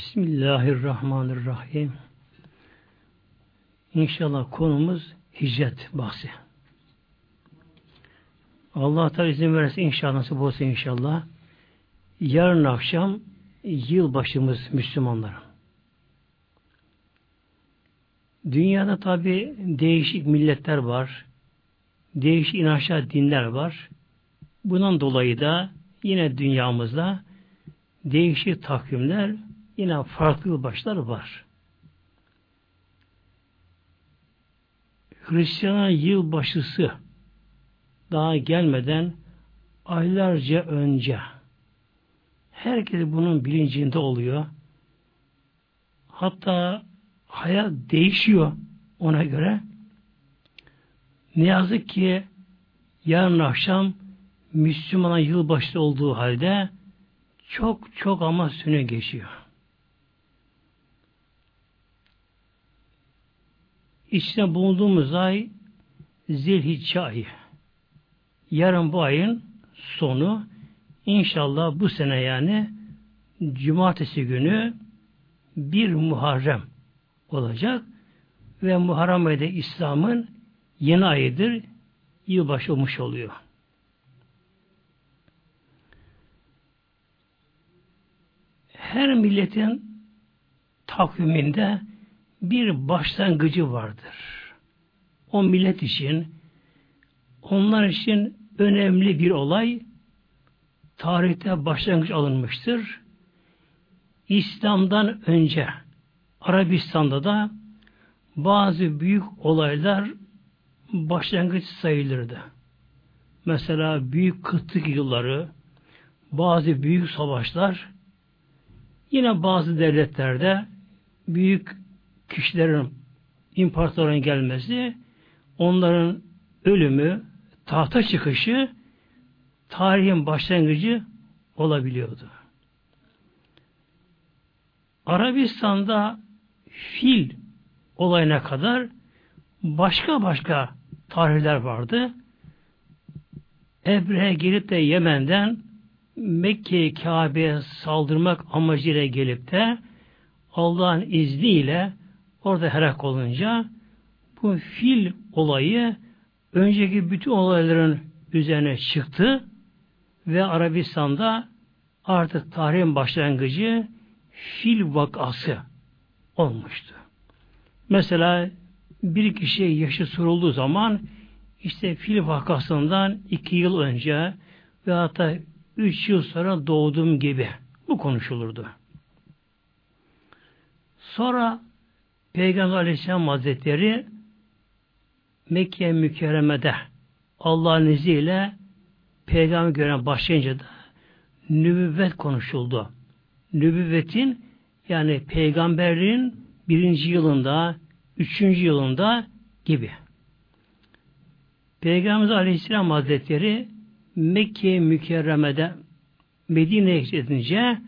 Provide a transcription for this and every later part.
Bismillahirrahmanirrahim. İnşallah konumuz hicret bahsi. Allah Teala izin verirse inşallah nasip olsa inşallah yarın akşam yılbaşımız Müslümanların. Dünyada tabi değişik milletler var. Değişik inançlar, dinler var. Bundan dolayı da yine dünyamızda değişik takvimler, yine farklı yılbaşlar var. Hristiyan yılbaşısı daha gelmeden aylarca önce herkes bunun bilincinde oluyor. Hatta hayat değişiyor ona göre. Ne yazık ki yarın akşam Müslüman'a yılbaşı olduğu halde çok çok ama süne geçiyor. İçinde bulunduğumuz ay Zilhicce ayı. Yarın bu ayın sonu inşallah bu sene yani cumartesi günü bir Muharrem olacak ve Muharrem ayı da İslam'ın yeni ayıdır. Yılbaşı olmuş oluyor. Her milletin takviminde bir başlangıcı vardır. O millet için onlar için önemli bir olay tarihte başlangıç alınmıştır. İslam'dan önce Arabistan'da da bazı büyük olaylar başlangıç sayılırdı. Mesela büyük kıtlık yılları, bazı büyük savaşlar, yine bazı devletlerde büyük kişilerin, imparatorların gelmesi, onların ölümü, tahta çıkışı, tarihin başlangıcı olabiliyordu. Arabistan'da fil olayına kadar başka başka tarihler vardı. Ebrehe gelip de Yemen'den Mekke Kabe'ye saldırmak amacıyla gelip de Allah'ın izniyle orada helak olunca bu fil olayı önceki bütün olayların üzerine çıktı ve Arabistan'da artık tarihin başlangıcı fil vakası olmuştu. Mesela bir kişi yaşı sorulduğu zaman işte fil vakasından iki yıl önce ve hatta üç yıl sonra doğduğum gibi bu konuşulurdu. Sonra Peygamber Aleyhisselam Hazretleri Mekke mükerremede Allah'ın izniyle peygamber gören başlayınca da nübüvvet konuşuldu. Nübüvvetin yani peygamberliğin birinci yılında, üçüncü yılında gibi. Peygamber Aleyhisselam Hazretleri Mekke mükerremede Medine'ye gidince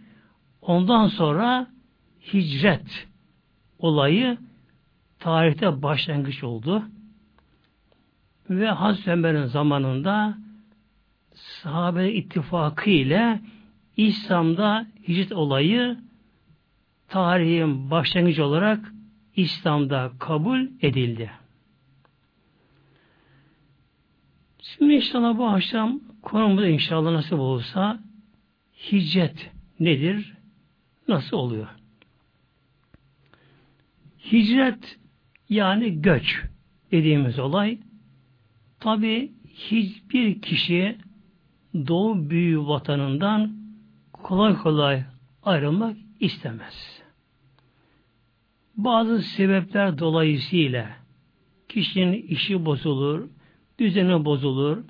ondan sonra hicret olayı tarihte başlangıç oldu. Ve Hazreti Ömer'in zamanında sahabe ittifakı ile İslam'da hicret olayı tarihin başlangıcı olarak İslam'da kabul edildi. Şimdi inşallah bu akşam konumuz inşallah nasıl olursa hicret nedir? Nasıl oluyor? Hicret yani göç dediğimiz olay tabi hiçbir kişi doğu büyü vatanından kolay kolay ayrılmak istemez. Bazı sebepler dolayısıyla kişinin işi bozulur, düzeni bozulur.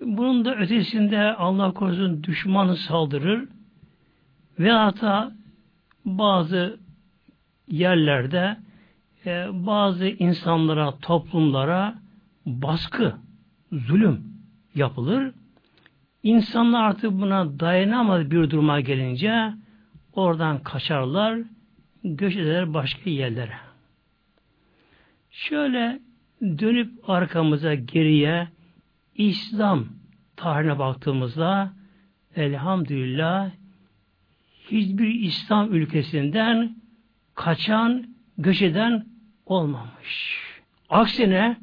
Bunun da ötesinde Allah korusun düşmanı saldırır ve hatta bazı yerlerde e, bazı insanlara, toplumlara baskı, zulüm yapılır. İnsanlar artık buna dayanamaz bir duruma gelince oradan kaçarlar, göç eder başka yerlere. Şöyle dönüp arkamıza geriye İslam tarihine baktığımızda elhamdülillah hiçbir İslam ülkesinden kaçan, göç eden olmamış. Aksine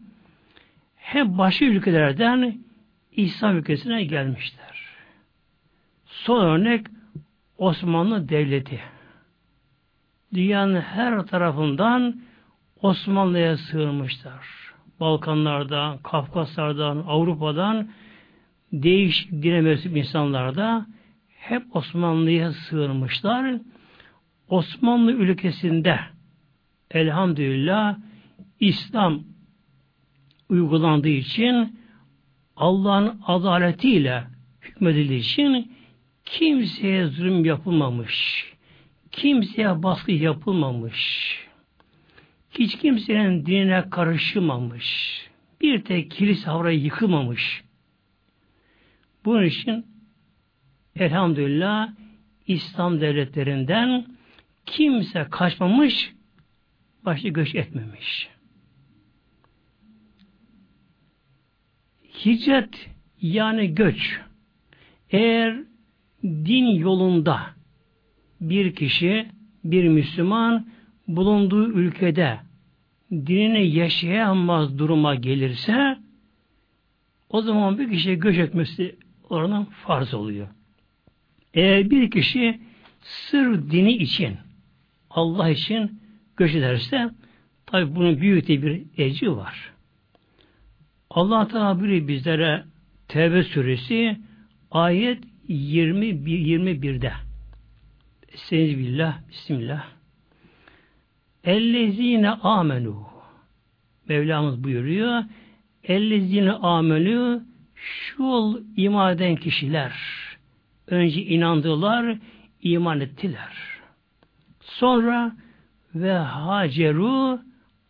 hep başka ülkelerden İslam ülkesine gelmişler. Son örnek Osmanlı Devleti. Dünyanın her tarafından Osmanlı'ya sığınmışlar. Balkanlardan, Kafkaslardan, Avrupa'dan değişik dine mensup insanlar da hep Osmanlı'ya sığınmışlar. Osmanlı ülkesinde elhamdülillah İslam uygulandığı için Allah'ın adaletiyle hükmedildiği için kimseye zulüm yapılmamış. Kimseye baskı yapılmamış. Hiç kimsenin dinine karışılmamış. Bir tek kilise havrayı yıkılmamış. Bunun için elhamdülillah İslam devletlerinden kimse kaçmamış, başta göç etmemiş. Hicret yani göç eğer din yolunda bir kişi, bir Müslüman bulunduğu ülkede dinini yaşayamaz duruma gelirse o zaman bir kişi göç etmesi oradan farz oluyor. Eğer bir kişi sır dini için Allah için göç ederse tabi bunun büyük bir ecri var. Allah Teala biri bizlere Tevbe suresi ayet 21 21'de Estaizu billah, bismillah. Ellezine amenu. Mevlamız buyuruyor. Ellezine amenu şu iman eden kişiler önce inandılar, iman ettiler. Sonra ve haceru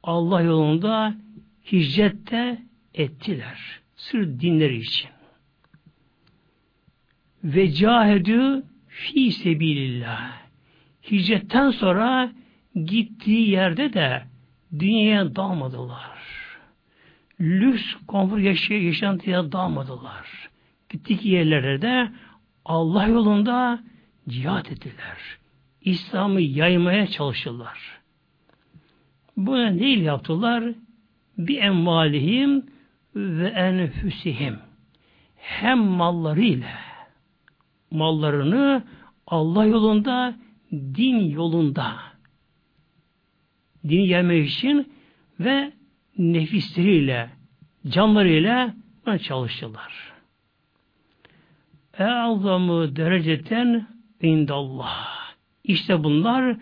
Allah yolunda hicrette ettiler. Sır dinleri için. Ve cahedü fi sebilillah. Hicretten sonra gittiği yerde de dünyaya dalmadılar. Lüks, konfor yaşay yaşantıya dalmadılar. Gittik yerlerde de Allah yolunda cihat ettiler. İslam'ı yaymaya çalışırlar. Buna ne yaptılar? Bir envalihim ve enfüsihim. Hem mallarıyla mallarını Allah yolunda, din yolunda din yemek için ve nefisleriyle, canlarıyla buna çalıştılar. E'azamı dereceten indallah. İşte bunlar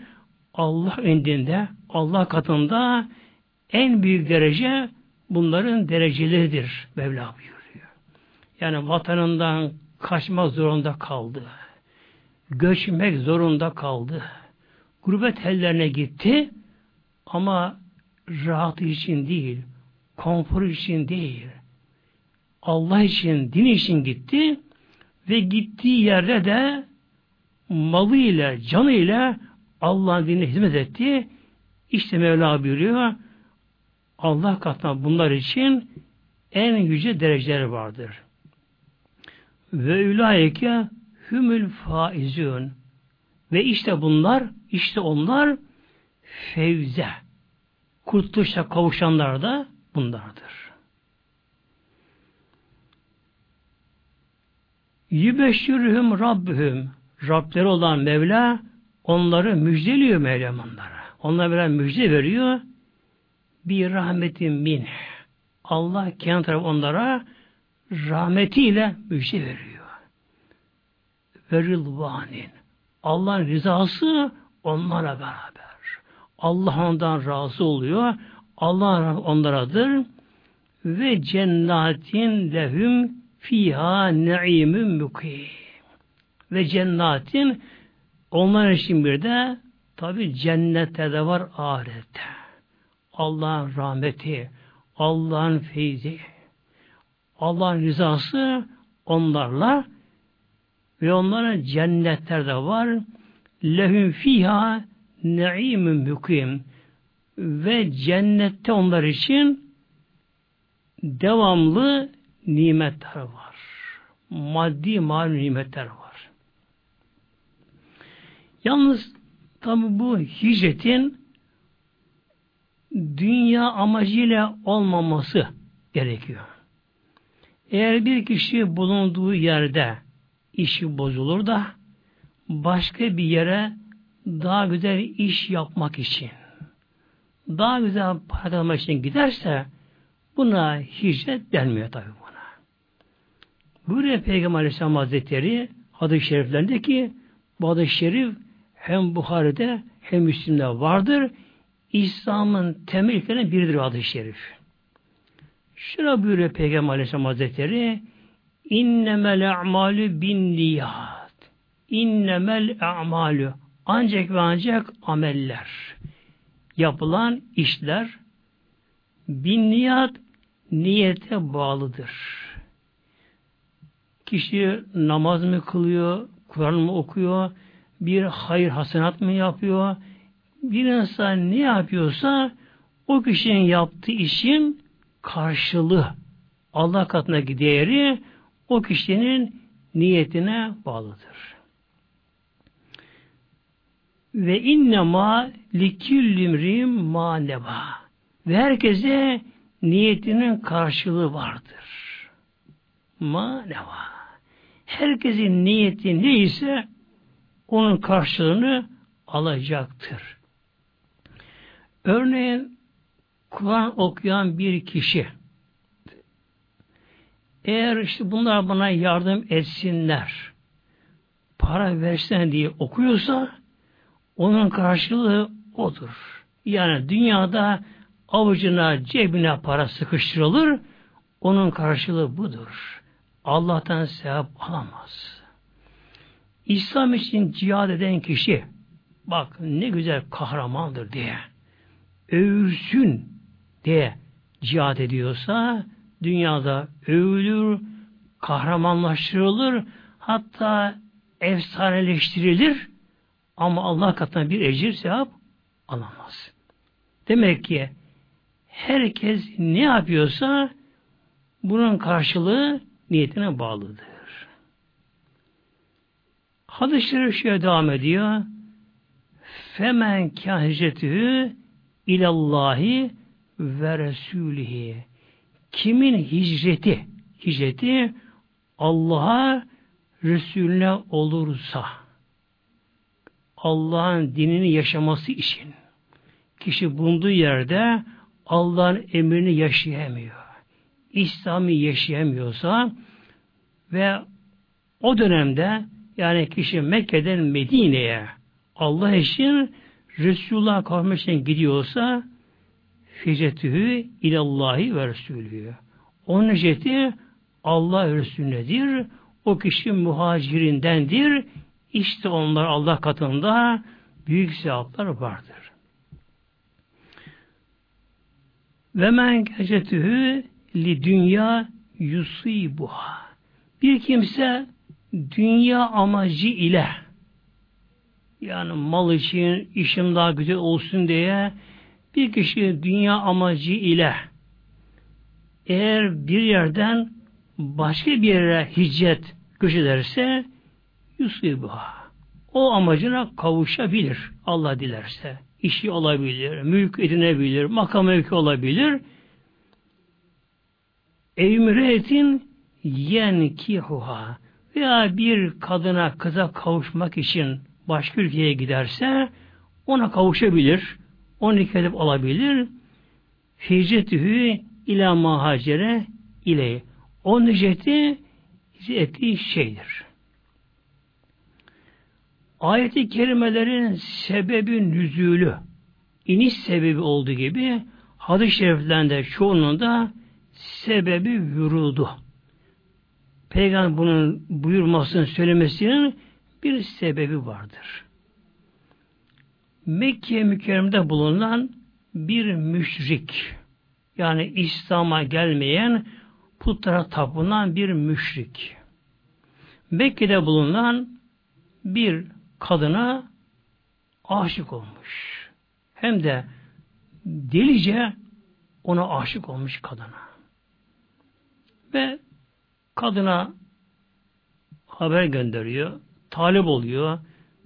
Allah indinde, Allah katında en büyük derece bunların dereceleridir. Mevla buyuruyor. Yani vatanından kaçmak zorunda kaldı. Göçmek zorunda kaldı. Gurbet ellerine gitti ama rahat için değil, konfor için değil, Allah için, din için gitti ve gittiği yerde de malıyla, canıyla Allah'ın dinine hizmet etti. İşte Mevla buyuruyor, Allah katına bunlar için en yüce dereceler vardır. Ve ülayeke hümül faizün. Ve işte bunlar, işte onlar fevze, kurtuluşa kavuşanlar da bunlardır. Yübeşşürühüm Rabbühüm Rableri olan Mevla onları müjdeliyor Mevlam onlara. Onlara böyle müjde veriyor. Bir rahmetin min. Allah kendi tarafı onlara rahmetiyle müjde veriyor. Ve rılvanin. Allah'ın rızası onlara beraber. Allah ondan razı oluyor. Allah onlaradır. Ve cennatin lehum fiha ne'imün mukim. Ve cennatin onlar için bir de tabi cennette de var ahirette. Allah'ın rahmeti, Allah'ın feyzi, Allah'ın rızası onlarla ve onlara cennetler de var. Lehum fiha ne'imün mükim ve cennette onlar için devamlı nimetler var. Maddi manevi nimetler var. Yalnız tabi bu hicretin dünya amacıyla olmaması gerekiyor. Eğer bir kişi bulunduğu yerde işi bozulur da başka bir yere daha güzel iş yapmak için daha güzel para kazanmak için giderse buna hicret denmiyor tabi buna. Buyuruyor Peygamber Aleyhisselam Hazretleri hadis-i şeriflerinde ki bu hadis-i şerif hem Buhari'de hem Müslim'de vardır. İslam'ın temel ilkelerinden biridir hadis-i şerif. Şuna buyuruyor Peygamber Aleyhisselam Hazretleri innemel a'malü bin niyat innemel a'malü ancak ve ancak ameller yapılan işler bin niyat niyete bağlıdır. Kişi namaz mı kılıyor, Kur'an mı okuyor, bir hayır hasenat mı yapıyor, bir insan ne yapıyorsa o kişinin yaptığı işin karşılığı Allah katına değeri o kişinin niyetine bağlıdır. Ve innema likillimrim maneva. Ve herkese niyetinin karşılığı vardır. Maneva. Herkesin niyeti neyse onun karşılığını alacaktır. Örneğin Kur'an okuyan bir kişi eğer işte bunlar bana yardım etsinler para versen diye okuyorsa onun karşılığı odur. Yani dünyada avucuna cebine para sıkıştırılır onun karşılığı budur. Allah'tan sevap alamaz. İslam için cihad eden kişi bak ne güzel kahramandır diye övülsün diye cihad ediyorsa dünyada övülür, kahramanlaştırılır, hatta efsaneleştirilir ama Allah katına bir ecir sevap alamaz. Demek ki herkes ne yapıyorsa bunun karşılığı niyetine bağlıdır. Hadis-i şerif şöyle devam ediyor. Femen kâhicetühü ilallahi ve resulihi. Kimin hicreti, hicreti Allah'a Resulüne olursa Allah'ın dinini yaşaması için kişi bulunduğu yerde Allah'ın emrini yaşayamıyor. İslam'ı yaşayamıyorsa ve o dönemde yani kişi Mekke'den Medine'ye Allah için Resulullah kavmi için gidiyorsa hicretühü ilallahi ve Resulü. Onun hicreti Allah Resulünedir. O kişi muhacirindendir. İşte onlar Allah katında büyük sevaplar vardır. Ve men hicretühü li dünya yusibuha. Bir kimse dünya amacı ile yani mal için, işim daha güzel olsun diye bir kişi dünya amacı ile eğer bir yerden başka bir yere hicret göç ederse yusibuha. O amacına kavuşabilir Allah dilerse. İşi olabilir, mülk edinebilir, makam mevki olabilir. Evmiretin yenkihuha veya bir kadına kıza kavuşmak için başka ülkeye giderse ona kavuşabilir. Onu nikah alabilir. Hicretühü ila mahacere ile. Onun hicreti ettiği şeydir. Ayeti kerimelerin sebebi nüzülü, iniş sebebi olduğu gibi hadis-i şeriflerinde çoğunun da sebebi vurudu. Peygamber bunun buyurmasının söylemesinin bir sebebi vardır. Mekke mükerremede bulunan bir müşrik yani İslam'a gelmeyen putlara tapınan bir müşrik. Mekke'de bulunan bir kadına aşık olmuş. Hem de delice ona aşık olmuş kadına. Ve kadına haber gönderiyor, talip oluyor,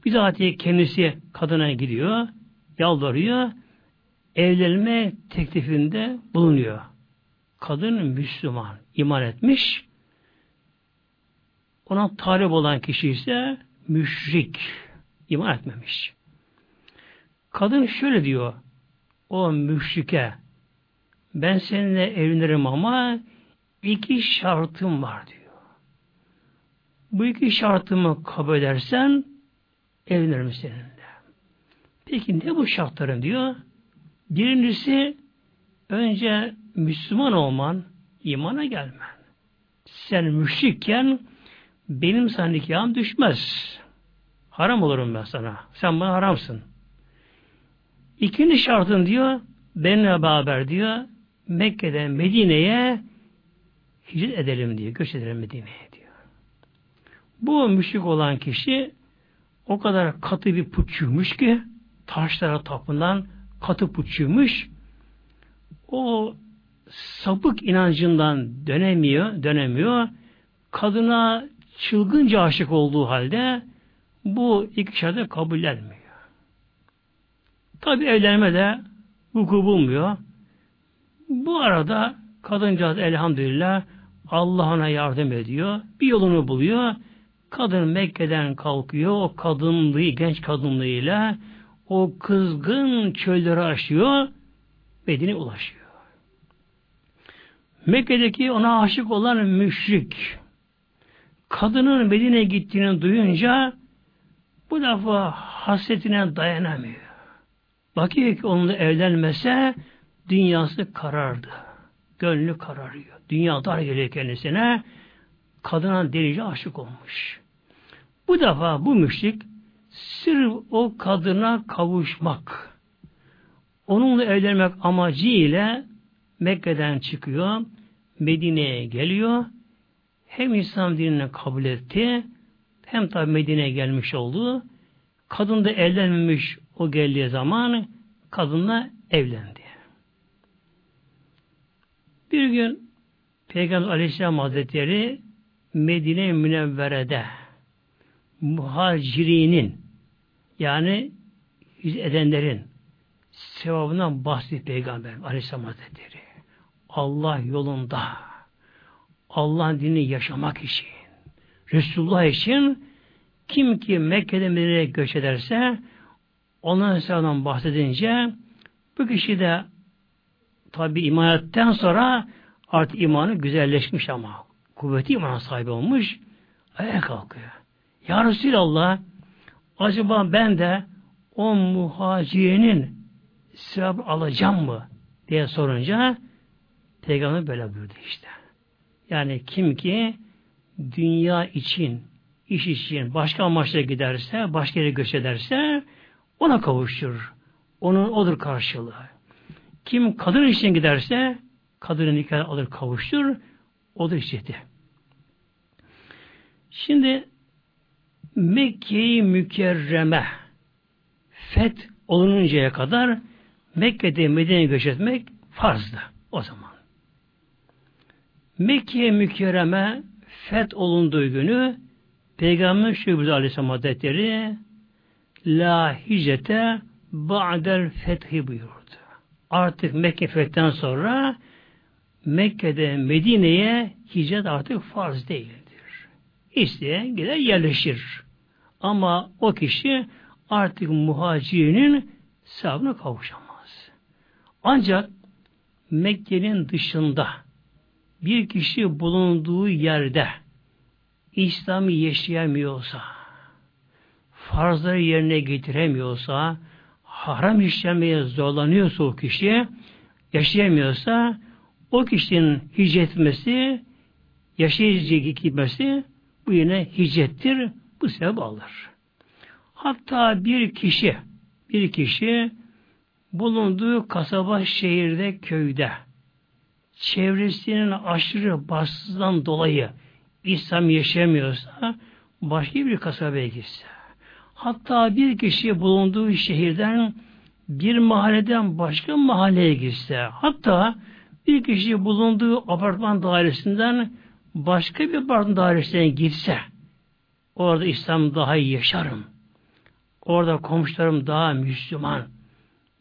Bizatihi kendisi kadına gidiyor, yalvarıyor, evlenme teklifinde bulunuyor. Kadın Müslüman, iman etmiş. Ona talip olan kişi ise müşrik, iman etmemiş. Kadın şöyle diyor, o müşrike, ben seninle evlenirim ama iki şartım var diyor. Bu iki şartımı kabul edersen evlenirim seninle. Peki ne bu şartların diyor? Birincisi önce Müslüman olman, imana gelmen. Sen müşrikken benim sana nikahım düşmez. Haram olurum ben sana. Sen bana haramsın. İkinci şartın diyor, benimle beraber diyor, Mekke'den Medine'ye hicret edelim diyor. Göç edelim Medine'ye diyor. Bu müşrik olan kişi o kadar katı bir putçuymuş ki taşlara tapınan katı putçuymuş. O sapık inancından dönemiyor, dönemiyor. Kadına çılgınca aşık olduğu halde bu iki şartı kabullenmiyor. Tabi evlenme de vuku bulmuyor. Bu arada kadıncağız elhamdülillah Allah ona yardım ediyor. Bir yolunu buluyor. Kadın Mekke'den kalkıyor. O kadınlığı, genç kadınlığıyla o kızgın çölleri aşıyor. Medine ulaşıyor. Mekke'deki ona aşık olan müşrik kadının Medine'ye gittiğini duyunca bu defa hasretine dayanamıyor. Bakıyor ki onunla evlenmese dünyası karardı. Gönlü kararıyor. Dünya dar geliyor kendisine. Kadına delice aşık olmuş. Bu defa bu müşrik sırf o kadına kavuşmak, onunla evlenmek amacıyla Mekke'den çıkıyor, Medine'ye geliyor. Hem İslam dinini kabul etti, hem tabi Medine'ye gelmiş oldu. Kadın da evlenmemiş o geldiği zaman kadınla evlendi. Bir gün Peygamber Aleyhisselam Hazretleri Medine Münevvere'de muhacirinin yani edenlerin sevabından bahsetti Peygamber Aleyhisselam Hazretleri. Allah yolunda Allah'ın dinini yaşamak için Resulullah için kim ki Mekke'de Medine'ye göç ederse ondan sevabından bahsedince bu kişi de tabi imanetten sonra artık imanı güzelleşmiş ama kuvveti iman sahibi olmuş ayağa kalkıyor. Ya Resulallah acaba ben de o muhacirinin sevabı alacağım mı diye sorunca Peygamber böyle buyurdu işte. Yani kim ki dünya için, iş için başka amaçla giderse, başka yere göç ederse ona kavuşur. Onun odur karşılığı. Kim kadın için giderse kadının nikah alır kavuştur. Odur işleti. Şimdi Mekke-i Mükerreme feth olununcaya kadar Mekke'de Medine'ye göç etmek farzdı o zaman. Mekke mükerreme feth olunduğu günü Peygamber Şübüz Aleyhisselam Hazretleri La hicrete ba'del fethi buyurdu. Artık Mekke fetten sonra Mekke'de Medine'ye hicret artık farz değildir. İsteyen gider yerleşir. Ama o kişi artık muhacirinin sabrına kavuşamaz. Ancak Mekke'nin dışında bir kişi bulunduğu yerde İslam'ı yaşayamıyorsa, farzları yerine getiremiyorsa, haram işlemeye zorlanıyorsa o kişi, yaşayamıyorsa, o kişinin hicret etmesi, yaşayacak gitmesi bu yine hicrettir, bu sebep alır. Hatta bir kişi, bir kişi bulunduğu kasaba, şehirde, köyde, çevresinin aşırı baskısından dolayı İslam yaşayamıyorsa başka bir kasabaya gitse. Hatta bir kişi bulunduğu şehirden bir mahalleden başka mahalleye gitse. Hatta bir kişi bulunduğu apartman dairesinden başka bir apartman dairesine gitse. Orada İslam daha iyi yaşarım. orada komşularım daha Müslüman,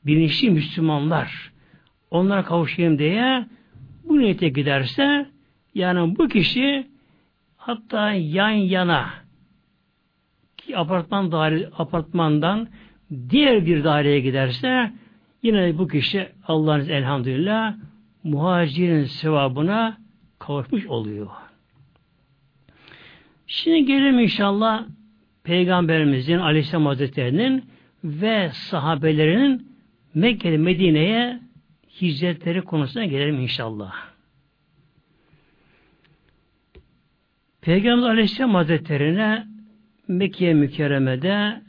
bilinçli Müslümanlar, onlara kavuşayım diye bu niyete giderse yani bu kişi hatta yan yana ki apartman daire, apartmandan diğer bir daireye giderse yine bu kişi Allah'ın elhamdülillah muhacirin sevabına kavuşmuş oluyor. Şimdi gelelim inşallah Peygamberimizin Aleyhisselam Hazretleri'nin ve sahabelerinin Mekke'de Medine'ye hicretleri konusuna gelelim inşallah. Peygamber Aleyhisselam Hazretleri'ne Mekke mükerremede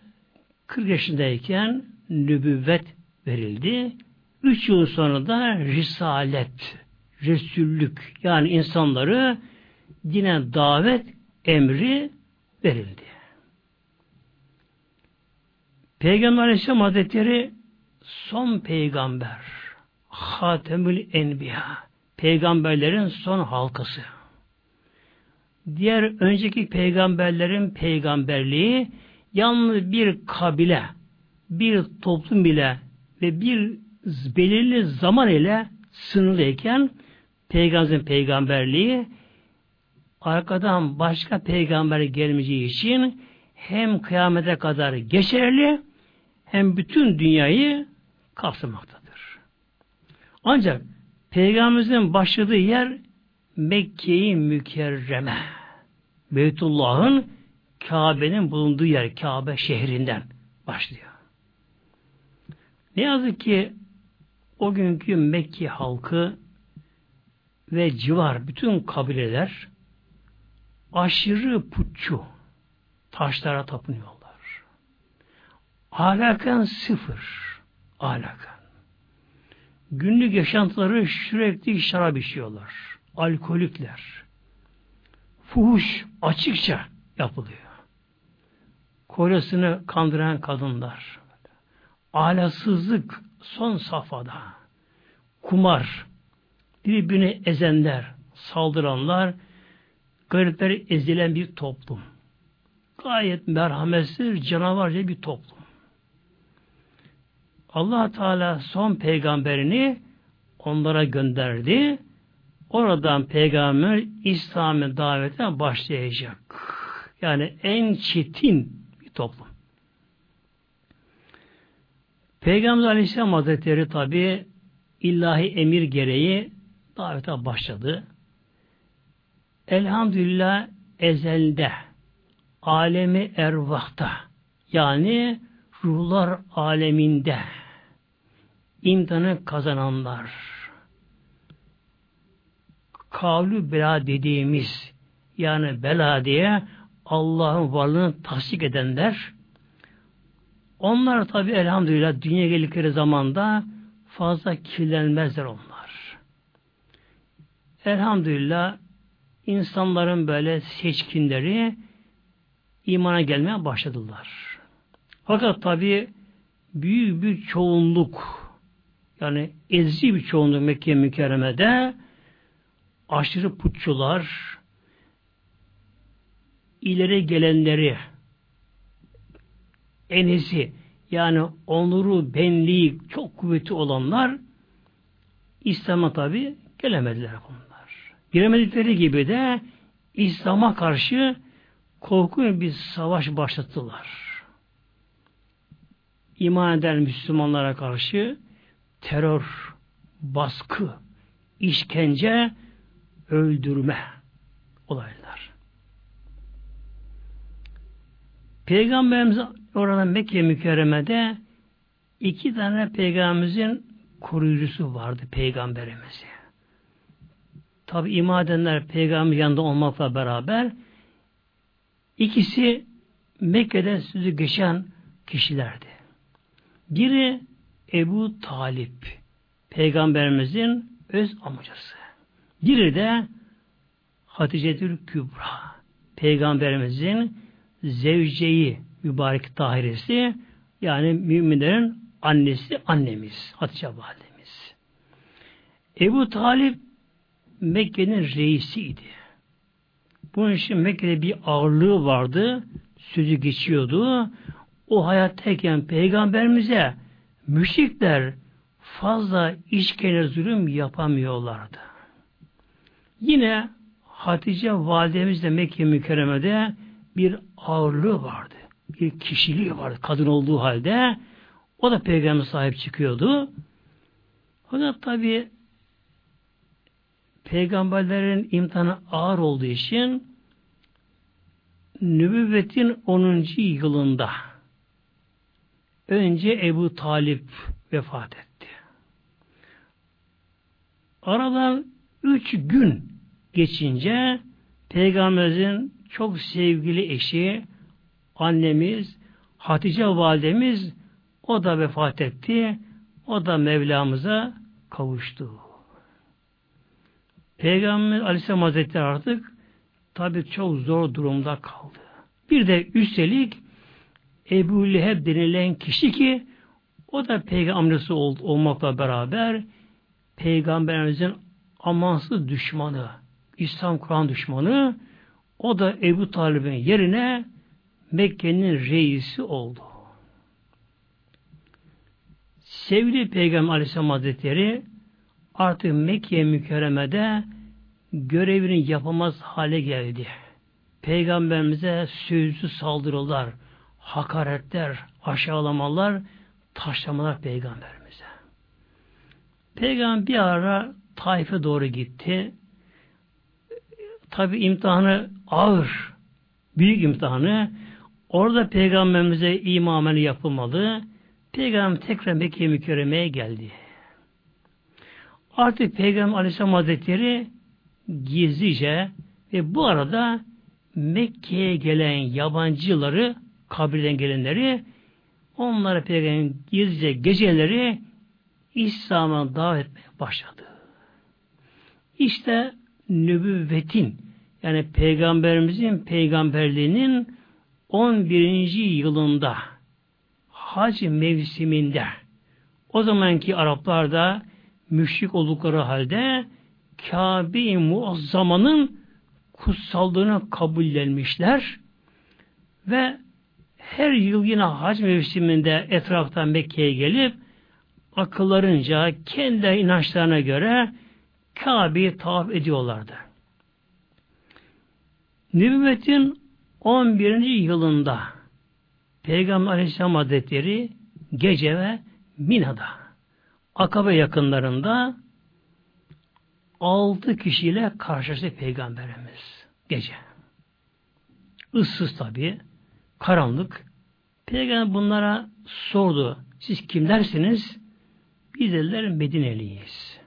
40 yaşındayken nübüvvet verildi. 3 yıl sonra da risalet, resullük yani insanları dine davet emri verildi. Peygamber Aleyhisselam Hazretleri son peygamber. Hatemül Enbiya. Peygamberlerin son halkası. Diğer önceki peygamberlerin peygamberliği yalnız bir kabile, bir toplum bile ve bir belirli zaman ile sınırlıyken peygamberin peygamberliği arkadan başka peygamber gelmeyeceği için hem kıyamete kadar geçerli hem bütün dünyayı kapsamaktadır. Ancak Peygamberimizin başladığı yer Mekke-i Mükerreme. Beytullah'ın Kabe'nin bulunduğu yer, Kabe şehrinden başlıyor. Ne yazık ki o günkü Mekke halkı ve civar bütün kabileler aşırı putçu taşlara tapınıyorlar. Ahlaken sıfır. Ahlaken. Günlük yaşantıları sürekli şarap içiyorlar. Alkolikler. Fuhuş açıkça yapılıyor. Kocasını kandıran kadınlar. Ahlaksızlık son safhada. Kumar. Birbirini ezenler, saldıranlar, garipler ezilen bir toplum. Gayet merhametsiz, canavarca bir toplum allah Teala son peygamberini onlara gönderdi. Oradan peygamber İslam'ın davetine başlayacak. Yani en çetin bir toplum. Peygamber Aleyhisselam Hazretleri tabi ilahi emir gereği davete başladı. Elhamdülillah ezelde alemi ervahta yani ruhlar aleminde imtihanı kazananlar kavlu bela dediğimiz yani bela diye Allah'ın varlığını tasdik edenler onlar tabi elhamdülillah dünya geldikleri zamanda fazla kirlenmezler onlar. Elhamdülillah insanların böyle seçkinleri imana gelmeye başladılar. Fakat tabi büyük bir çoğunluk yani ezici bir çoğunluk Mekke mükerremede aşırı putçular ileri gelenleri enesi yani onuru, benliği çok kuvvetli olanlar İslam'a tabi gelemediler bunlar. Giremedikleri gibi de İslam'a karşı korkunç bir savaş başlattılar. İman eden Müslümanlara karşı terör, baskı, işkence, öldürme olaylar. Peygamberimiz orada Mekke mükerremede iki tane peygamberimizin koruyucusu vardı peygamberimizi. Tabi iman edenler peygamber yanında olmakla beraber ikisi Mekke'den sözü geçen kişilerdi. Biri Ebu Talip peygamberimizin öz amcası. Biri de Hatice'dür Kübra peygamberimizin zevceyi mübarek tahiresi yani müminlerin annesi annemiz Hatice validemiz. Ebu Talip Mekke'nin reisiydi. Bunun için Mekke'de bir ağırlığı vardı. Sözü geçiyordu. o hayattayken peygamberimize müşrikler fazla işkence zulüm yapamıyorlardı. Yine Hatice validemiz de Mekke mükerremede bir ağırlığı vardı. Bir kişiliği vardı kadın olduğu halde. O da peygamber sahip çıkıyordu. Fakat tabi peygamberlerin imtihanı ağır olduğu için nübüvvetin 10. yılında önce Ebu Talip vefat etti. Aradan üç gün geçince Peygamberimizin çok sevgili eşi annemiz Hatice validemiz o da vefat etti. O da Mevlamıza kavuştu. Peygamber Aleyhisselam Hazretleri artık tabi çok zor durumda kaldı. Bir de üstelik Ebu Leheb denilen kişi ki o da peygamberisi ol, olmakla beraber peygamberimizin amansız düşmanı, İslam Kur'an düşmanı o da Ebu Talib'in yerine Mekke'nin reisi oldu. Sevgili Peygamber Aleyhisselam Hazretleri artık Mekke mükerremede görevini yapamaz hale geldi. Peygamberimize sözlü saldırılar, hakaretler, aşağılamalar, taşlamalar peygamberimize. Peygamber bir ara Taif'e doğru gitti. Tabi imtihanı ağır, büyük imtihanı. Orada peygamberimize imameli yapılmalı. Peygamber tekrar Mekke mükerremeye geldi. Artık Peygamber Aleyhisselam Hazretleri gizlice ve bu arada Mekke'ye gelen yabancıları, kabirden gelenleri onlara Peygamber gizlice geceleri İslam'a davet etmeye başladı. İşte nübüvvetin yani peygamberimizin peygamberliğinin 11. yılında hac mevsiminde o zamanki Araplar da müşrik oldukları halde Kabe-i Muazzama'nın kutsallığını kabullenmişler ve her yıl yine hac mevsiminde etraftan Mekke'ye gelip akıllarınca kendi inançlarına göre Kabe'yi tavaf ediyorlardı. Nübüvvetin 11. yılında Peygamber Aleyhisselam Hazretleri gece ve Mina'da Akabe yakınlarında altı kişiyle karşılaştı Peygamberimiz gece. Issız tabi, karanlık. Peygamber bunlara sordu. Siz kimlersiniz? Biz dediler Medineliyiz.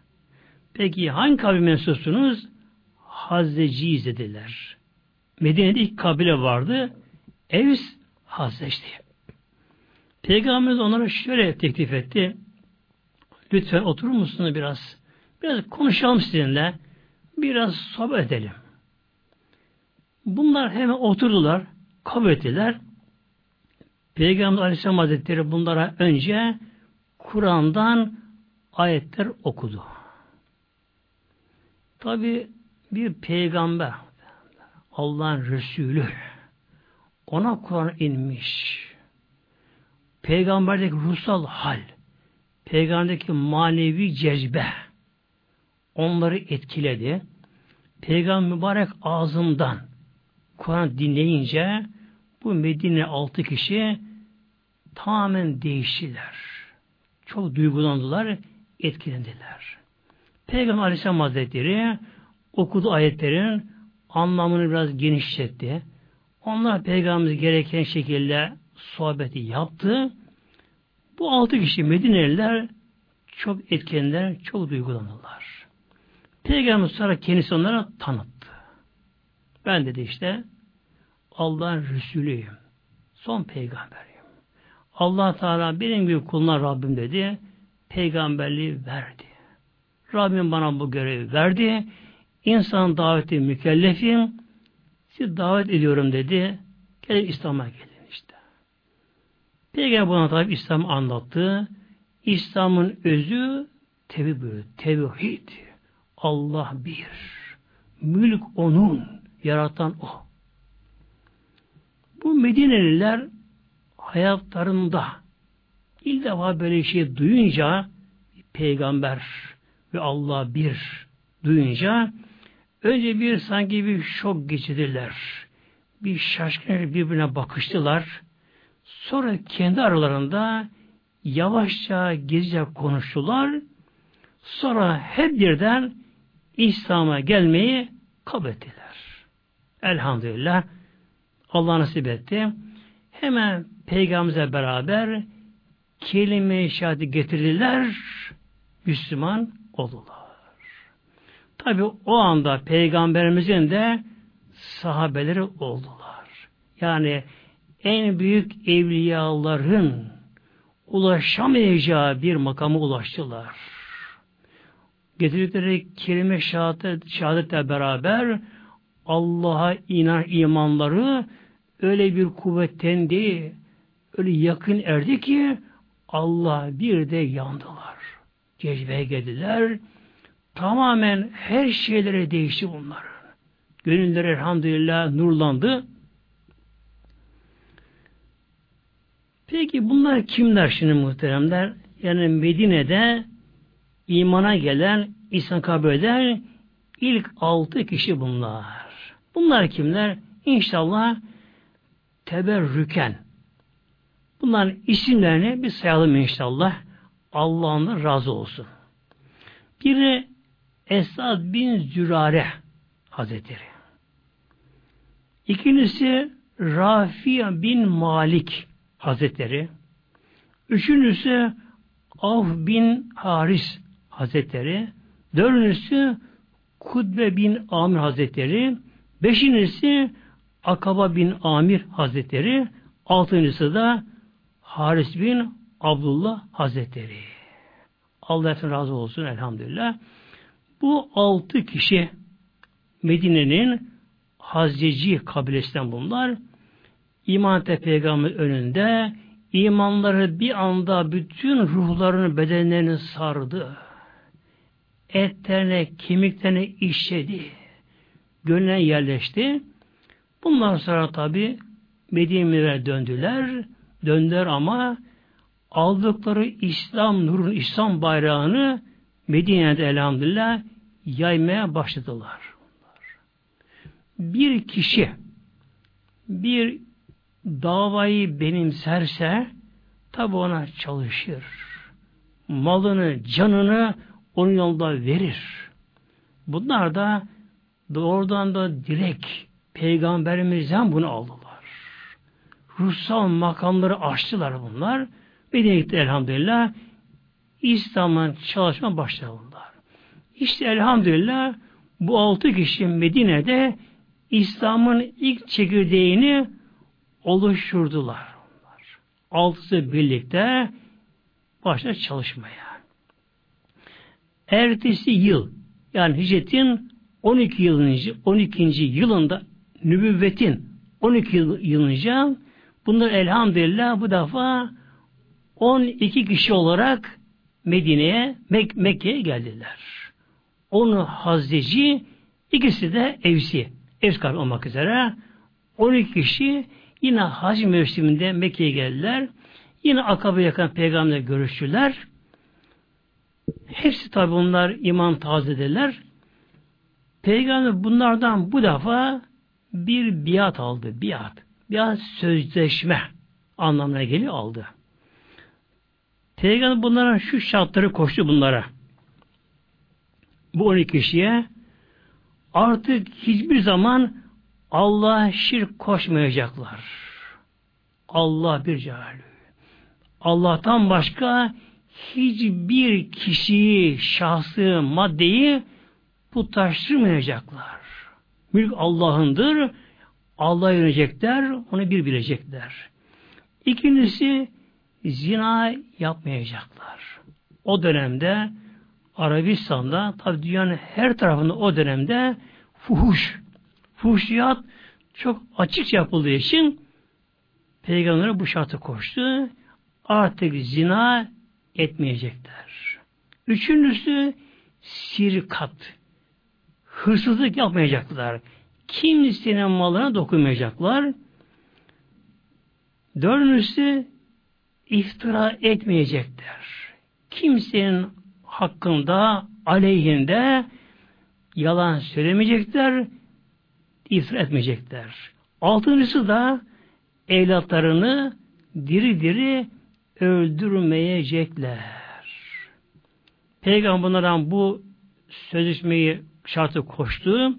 Peki hangi kabile mensupsunuz? Hazreciyiz dediler. Medine'de ilk kabile vardı. Evs Hazreç diye. Peygamberimiz onlara şöyle teklif etti. Lütfen oturur musunuz biraz? Biraz konuşalım sizinle. Biraz sohbet edelim. Bunlar hemen oturdular. Kabul ettiler. Peygamber Aleyhisselam Hazretleri bunlara önce Kur'an'dan ayetler okudu. Tabi bir peygamber Allah'ın Resulü ona Kur'an inmiş. Peygamberdeki ruhsal hal, peygamberdeki manevi cezbe onları etkiledi. Peygamber mübarek ağzından Kur'an dinleyince bu Medine altı kişi tamamen değiştiler. Çok duygulandılar, etkilendiler. Peygamber Aleyhisselam Hazretleri okudu ayetlerin anlamını biraz genişletti. Onlar Peygamberimiz gereken şekilde sohbeti yaptı. Bu altı kişi Medineliler çok etkenler, çok duygulanırlar. Peygamber sonra kendisi onlara tanıttı. Ben dedi işte Allah'ın Resulüyüm. Son peygamberiyim. Allah Teala benim gibi kuluna Rabbim dedi. Peygamberliği verdi. Rabbim bana bu görevi verdi. İnsan daveti mükellefim. Sizi davet ediyorum dedi. Gelin İslam'a gelin işte. Peygamber buna tabi İslam anlattı. İslam'ın özü tevhid, tevhid. Allah bir. Mülk onun. Yaratan o. Bu Medineliler hayatlarında ilk defa böyle şey duyunca peygamber ve Allah bir duyunca önce bir sanki bir şok geçirdiler. Bir şaşkın birbirine bakıştılar. Sonra kendi aralarında yavaşça gizlice konuştular. Sonra hep birden İslam'a gelmeyi kabul ettiler. Elhamdülillah Allah nasip etti. Hemen peygamberle beraber kelime-i şehadeti getirdiler. Müslüman oldular. Tabi o anda peygamberimizin de sahabeleri oldular. Yani en büyük evliyaların ulaşamayacağı bir makama ulaştılar. Getirdikleri kelime şehadet, şehadetle beraber Allah'a inan imanları öyle bir kuvvettendi, öyle yakın erdi ki Allah bir de yandılar. Cezbeye geldiler. Tamamen her şeylere değişti bunlar. Gönülleri elhamdülillah nurlandı. Peki bunlar kimler şimdi muhteremler? Yani Medine'de imana gelen, İslam kabul eden ilk altı kişi bunlar. Bunlar kimler? İnşallah teberrüken. Bunların isimlerini bir sayalım inşallah. Allah'ın razı olsun. Biri Esad bin Zürare Hazretleri. İkincisi Rafi bin Malik Hazretleri. Üçüncüsü Av bin Haris Hazretleri. Dördüncüsü Kudbe bin Amir Hazretleri. Beşincisi Akaba bin Amir Hazretleri. Altıncısı da Haris bin Abdullah Hazretleri. Allah hepsine razı olsun elhamdülillah. Bu altı kişi Medine'nin Hazreci kabilesinden bunlar. İman peygamber önünde imanları bir anda bütün ruhlarını bedenlerini sardı. Etlerine, kemiklerine işledi. Gönlüne yerleşti. Bundan sonra tabi Medine'ye döndüler. Döndüler ama aldıkları İslam nurun, İslam bayrağını Medine'de elhamdülillah yaymaya başladılar. Bir kişi bir davayı benimserse tabi ona çalışır. Malını, canını onun yolunda verir. Bunlar da doğrudan da direkt peygamberimizden bunu aldılar. Ruhsal makamları açtılar bunlar. Medine'de elhamdülillah İslam'ın çalışma başladılar. İşte elhamdülillah bu altı kişi Medine'de İslam'ın ilk çekirdeğini oluşturdular. Altısı birlikte başladı çalışmaya. Ertesi yıl yani hicretin 12 yılınca 12. yılında nübüvvetin 12 yılınca bunlar elhamdülillah bu defa 12 kişi olarak Medine'ye, Mek Mekke'ye geldiler. Onu Hazreci, ikisi de Evsi. Evs olmak üzere 12 kişi yine hac mevsiminde Mekke'ye geldiler. Yine Akabe yakın peygamberle görüştüler. Hepsi tabi bunlar iman tazediler. Peygamber bunlardan bu defa bir biat aldı. Biat. Biat sözleşme anlamına geliyor aldı. Peygamber bunlara şu şartları koştu bunlara. Bu 12 kişiye artık hiçbir zaman Allah'a şirk koşmayacaklar. Allah bir cehali. Allah'tan başka hiçbir kişiyi, şahsı, maddeyi putlaştırmayacaklar. Mülk Allah'ındır. Allah'a yönecekler, onu bir bilecekler. İkincisi, zina yapmayacaklar. O dönemde Arabistan'da, tabi dünyanın her tarafında o dönemde fuhuş, fuhuşiyat çok açıkça yapıldığı için Peygamber'e bu şartı koştu. Artık zina etmeyecekler. Üçüncüsü sirkat. Hırsızlık yapmayacaklar. Kimsenin malına dokunmayacaklar. Dördüncüsü iftira etmeyecekler. Kimsenin hakkında, aleyhinde yalan söylemeyecekler, iftira etmeyecekler. Altıncısı da evlatlarını diri diri öldürmeyecekler. Peygamber bunlardan bu sözleşmeyi şartı koştu.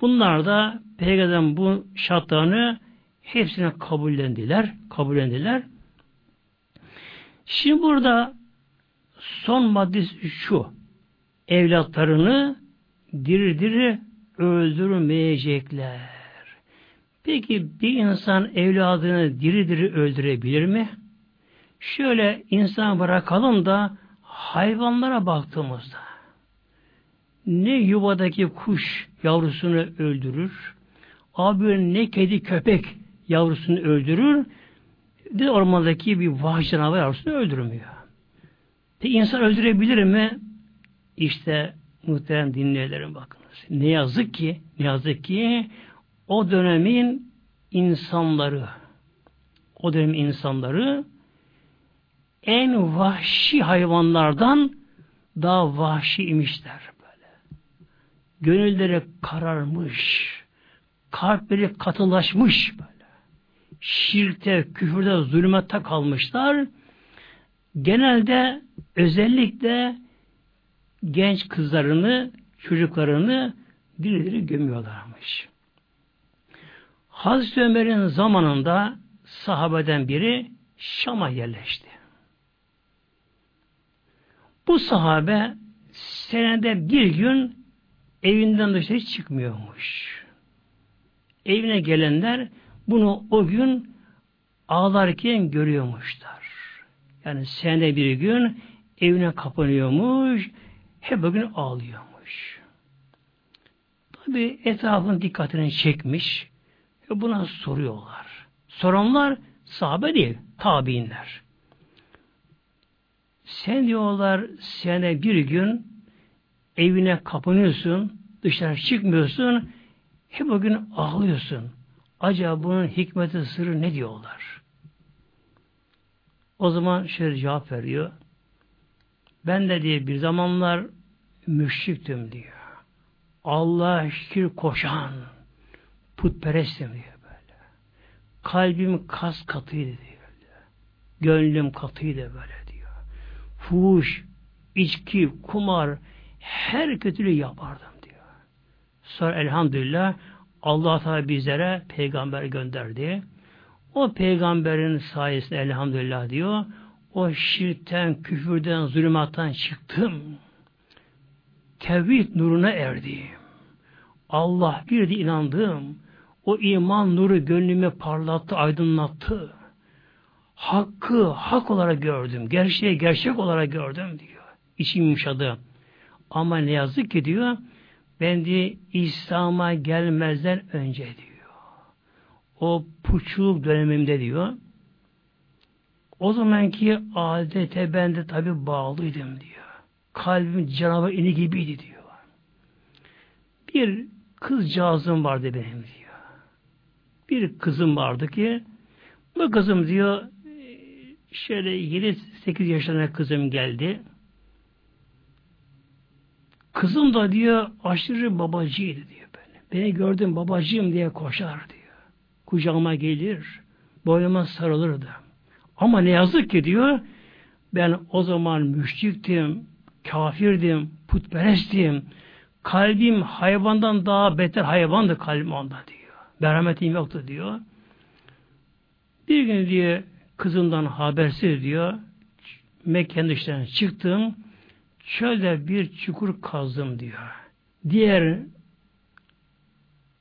Bunlar da peygamberin bu şartlarını hepsine kabullendiler. Kabullendiler. Şimdi burada son maddesi şu. Evlatlarını diri diri öldürmeyecekler. Peki bir insan evladını diri diri öldürebilir mi? Şöyle insan bırakalım da hayvanlara baktığımızda ne yuvadaki kuş yavrusunu öldürür, abi ne kedi köpek yavrusunu öldürür, de ormandaki bir vahşi canavar yavrusunu öldürmüyor. Peki insan öldürebilir mi? İşte muhterem dinleyicilerim bakınız. Ne yazık ki, ne yazık ki o dönemin insanları, o dönemin insanları en vahşi hayvanlardan daha vahşi imişler böyle. Gönülleri kararmış, kalpleri katılaşmış böyle. Şirkte, küfürde, zulümette kalmışlar. Genelde özellikle genç kızlarını, çocuklarını diri diri gömüyorlarmış. Hazreti Ömer'in zamanında sahabeden biri Şam'a yerleşti. Bu sahabe senede bir gün evinden dışarı çıkmıyormuş. Evine gelenler bunu o gün ağlarken görüyormuşlar. Yani senede bir gün evine kapanıyormuş, hep bugün ağlıyormuş. Tabi etrafın dikkatini çekmiş ve buna soruyorlar. Soranlar sahabe değil, tabiinler. Sen diyorlar sene bir gün evine kapanıyorsun, dışarı çıkmıyorsun, hep o gün ağlıyorsun. Acaba bunun hikmeti sırrı ne diyorlar? O zaman şöyle cevap veriyor. Ben de diye bir zamanlar müşriktim diyor. Allah şükür koşan putperestim diyor böyle. Kalbim kas katıydı diyor. Gönlüm katıydı böyle fuhuş, içki, kumar, her kötülüğü yapardım diyor. Sonra elhamdülillah Allah Teala bizlere peygamber gönderdi. O peygamberin sayesinde elhamdülillah diyor. O şirkten, küfürden, zulümattan çıktım. Tevhid nuruna erdim. Allah bir de inandım. O iman nuru gönlümü parlattı, aydınlattı hakkı hak olarak gördüm. Gerçeği gerçek olarak gördüm diyor. İçim yumuşadı. Ama ne yazık ki diyor ben diye İslam'a gelmezden önce diyor. O puçluk dönemimde diyor. O zamanki adete ben de tabi bağlıydım diyor. Kalbim canavar ini gibiydi diyor. Bir kızcağızım vardı benim diyor. Bir kızım vardı ki bu kızım diyor şöyle 7-8 yaşlarına kızım geldi. Kızım da diyor aşırı babacıydı diyor böyle. Beni gördüm babacığım diye koşar diyor. Kucağıma gelir, boynuma sarılırdı. Ama ne yazık ki diyor, ben o zaman müşriktim, kafirdim, putperestim. Kalbim hayvandan daha beter hayvandı kalbim onda diyor. Merhametim yoktu diyor. Bir gün diye kızımdan habersiz diyor. Mekke'nin dışlarına çıktım. Çölde bir çukur kazdım diyor. Diğer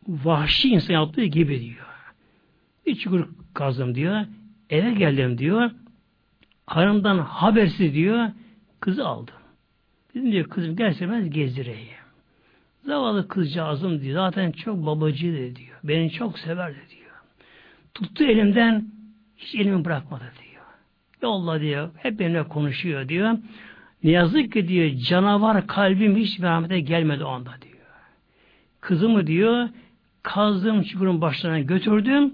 vahşi insan yaptığı gibi diyor. Bir çukur kazdım diyor. Eve geldim diyor. Hanımdan habersiz diyor. Kızı aldım. Dedim diyor kızım gelsemez gezdireyim. Zavallı kızcağızım diyor. Zaten çok babacıydı diyor. Beni çok severdi diyor. Tuttu elimden hiç elimi bırakmadı diyor. Yolla diyor. Hep benimle konuşuyor diyor. Ne yazık ki diyor canavar kalbim hiç merhamete gelmedi o anda diyor. Kızımı diyor kazdığım çukurun başlarına götürdüm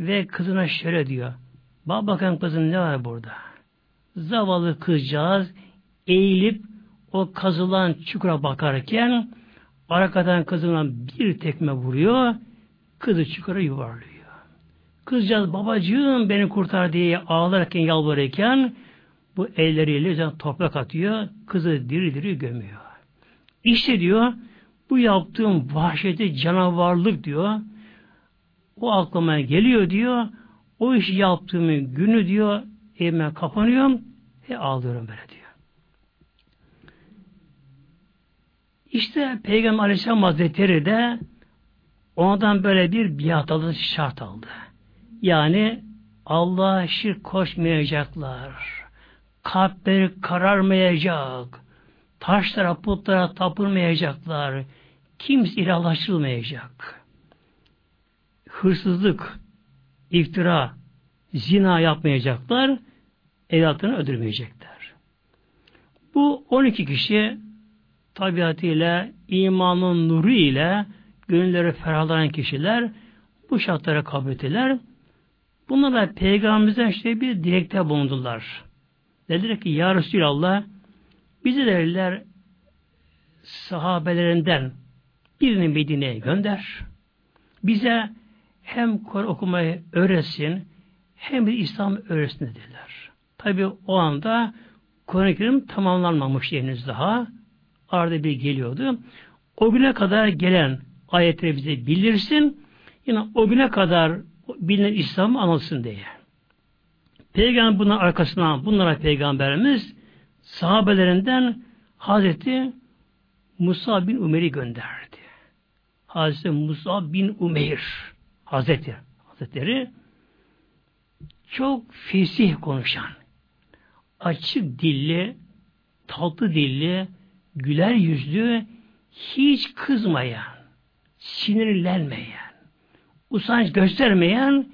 ve kızına şöyle diyor. Bak bakalım kızım ne var burada? Zavallı kızcağız eğilip o kazılan çukura bakarken arkadan kızına bir tekme vuruyor, kızı çukura yuvarlıyor. Kızcağız babacığım beni kurtar diye ağlarken yalvarırken bu elleriyle toprak atıyor, kızı diri diri gömüyor. İşte diyor, bu yaptığım vahşeti canavarlık diyor, o aklıma geliyor diyor, o işi yaptığımın günü diyor, evime kapanıyorum ve ağlıyorum böyle diyor. İşte Peygamber Aleyhisselam Hazretleri de ondan böyle bir biat şart aldı. Yani Allah'a şirk koşmayacaklar. Kalpleri kararmayacak. Taşlara, putlara tapılmayacaklar. Kimse ilahlaştırılmayacak. Hırsızlık, iftira, zina yapmayacaklar. Evlatlarını öldürmeyecekler. Bu 12 kişi tabiatıyla, imanın nuru ile gönülleri ferahlayan kişiler bu şartlara kabul ettiler. Bunlar da peygamberimizden işte bir dilekte bulundular. Dediler ki Ya Resulallah bizi derler sahabelerinden birini Medine'ye gönder. Bize hem Kur'an okumayı öğretsin hem de İslam öğretsin dediler. Tabi o anda Kur'an-ı Kerim tamamlanmamış henüz daha. Arada bir geliyordu. O güne kadar gelen ayetleri bize bilirsin. Yine o güne kadar bilinen İslam'ı anılsın diye. Peygamber bunun arkasından bunlara peygamberimiz sahabelerinden Hazreti Musa bin Umer'i gönderdi. Hazreti Musa bin Umeyr Hazreti Hazretleri çok fesih konuşan, açık dilli, tatlı dilli, güler yüzlü, hiç kızmayan, sinirlenmeyen, usanç göstermeyen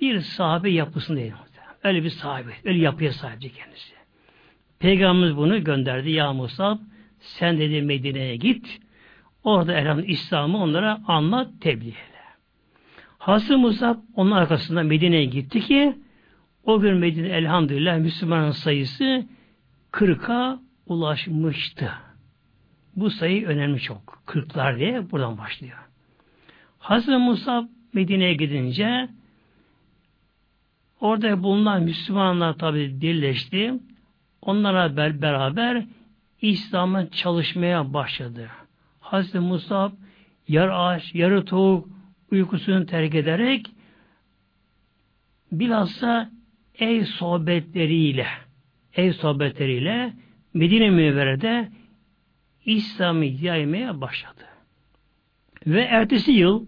bir sahabe yapısındaydı. Öyle bir sahabe, öyle yapıya sahipti kendisi. Peygamberimiz bunu gönderdi. Ya Musa sen dedi Medine'ye git. Orada elhamdülillah İslam'ı onlara anlat, tebliğ eyle. Hazreti Musa onun arkasında Medine'ye gitti ki o gün Medine elhamdülillah Müslümanın sayısı 40'a ulaşmıştı. Bu sayı önemli çok. Kırklar diye buradan başlıyor. Hazreti Musa Medine'ye gidince orada bulunan Müslümanlar tabi birleşti. Onlara beraber İslam'ın çalışmaya başladı. Hazreti Musa yarı ağaç, yarı tavuk uykusunu terk ederek bilhassa ev sohbetleriyle ev sohbetleriyle Medine Münevvere'de İslam'ı yaymaya başladı. Ve ertesi yıl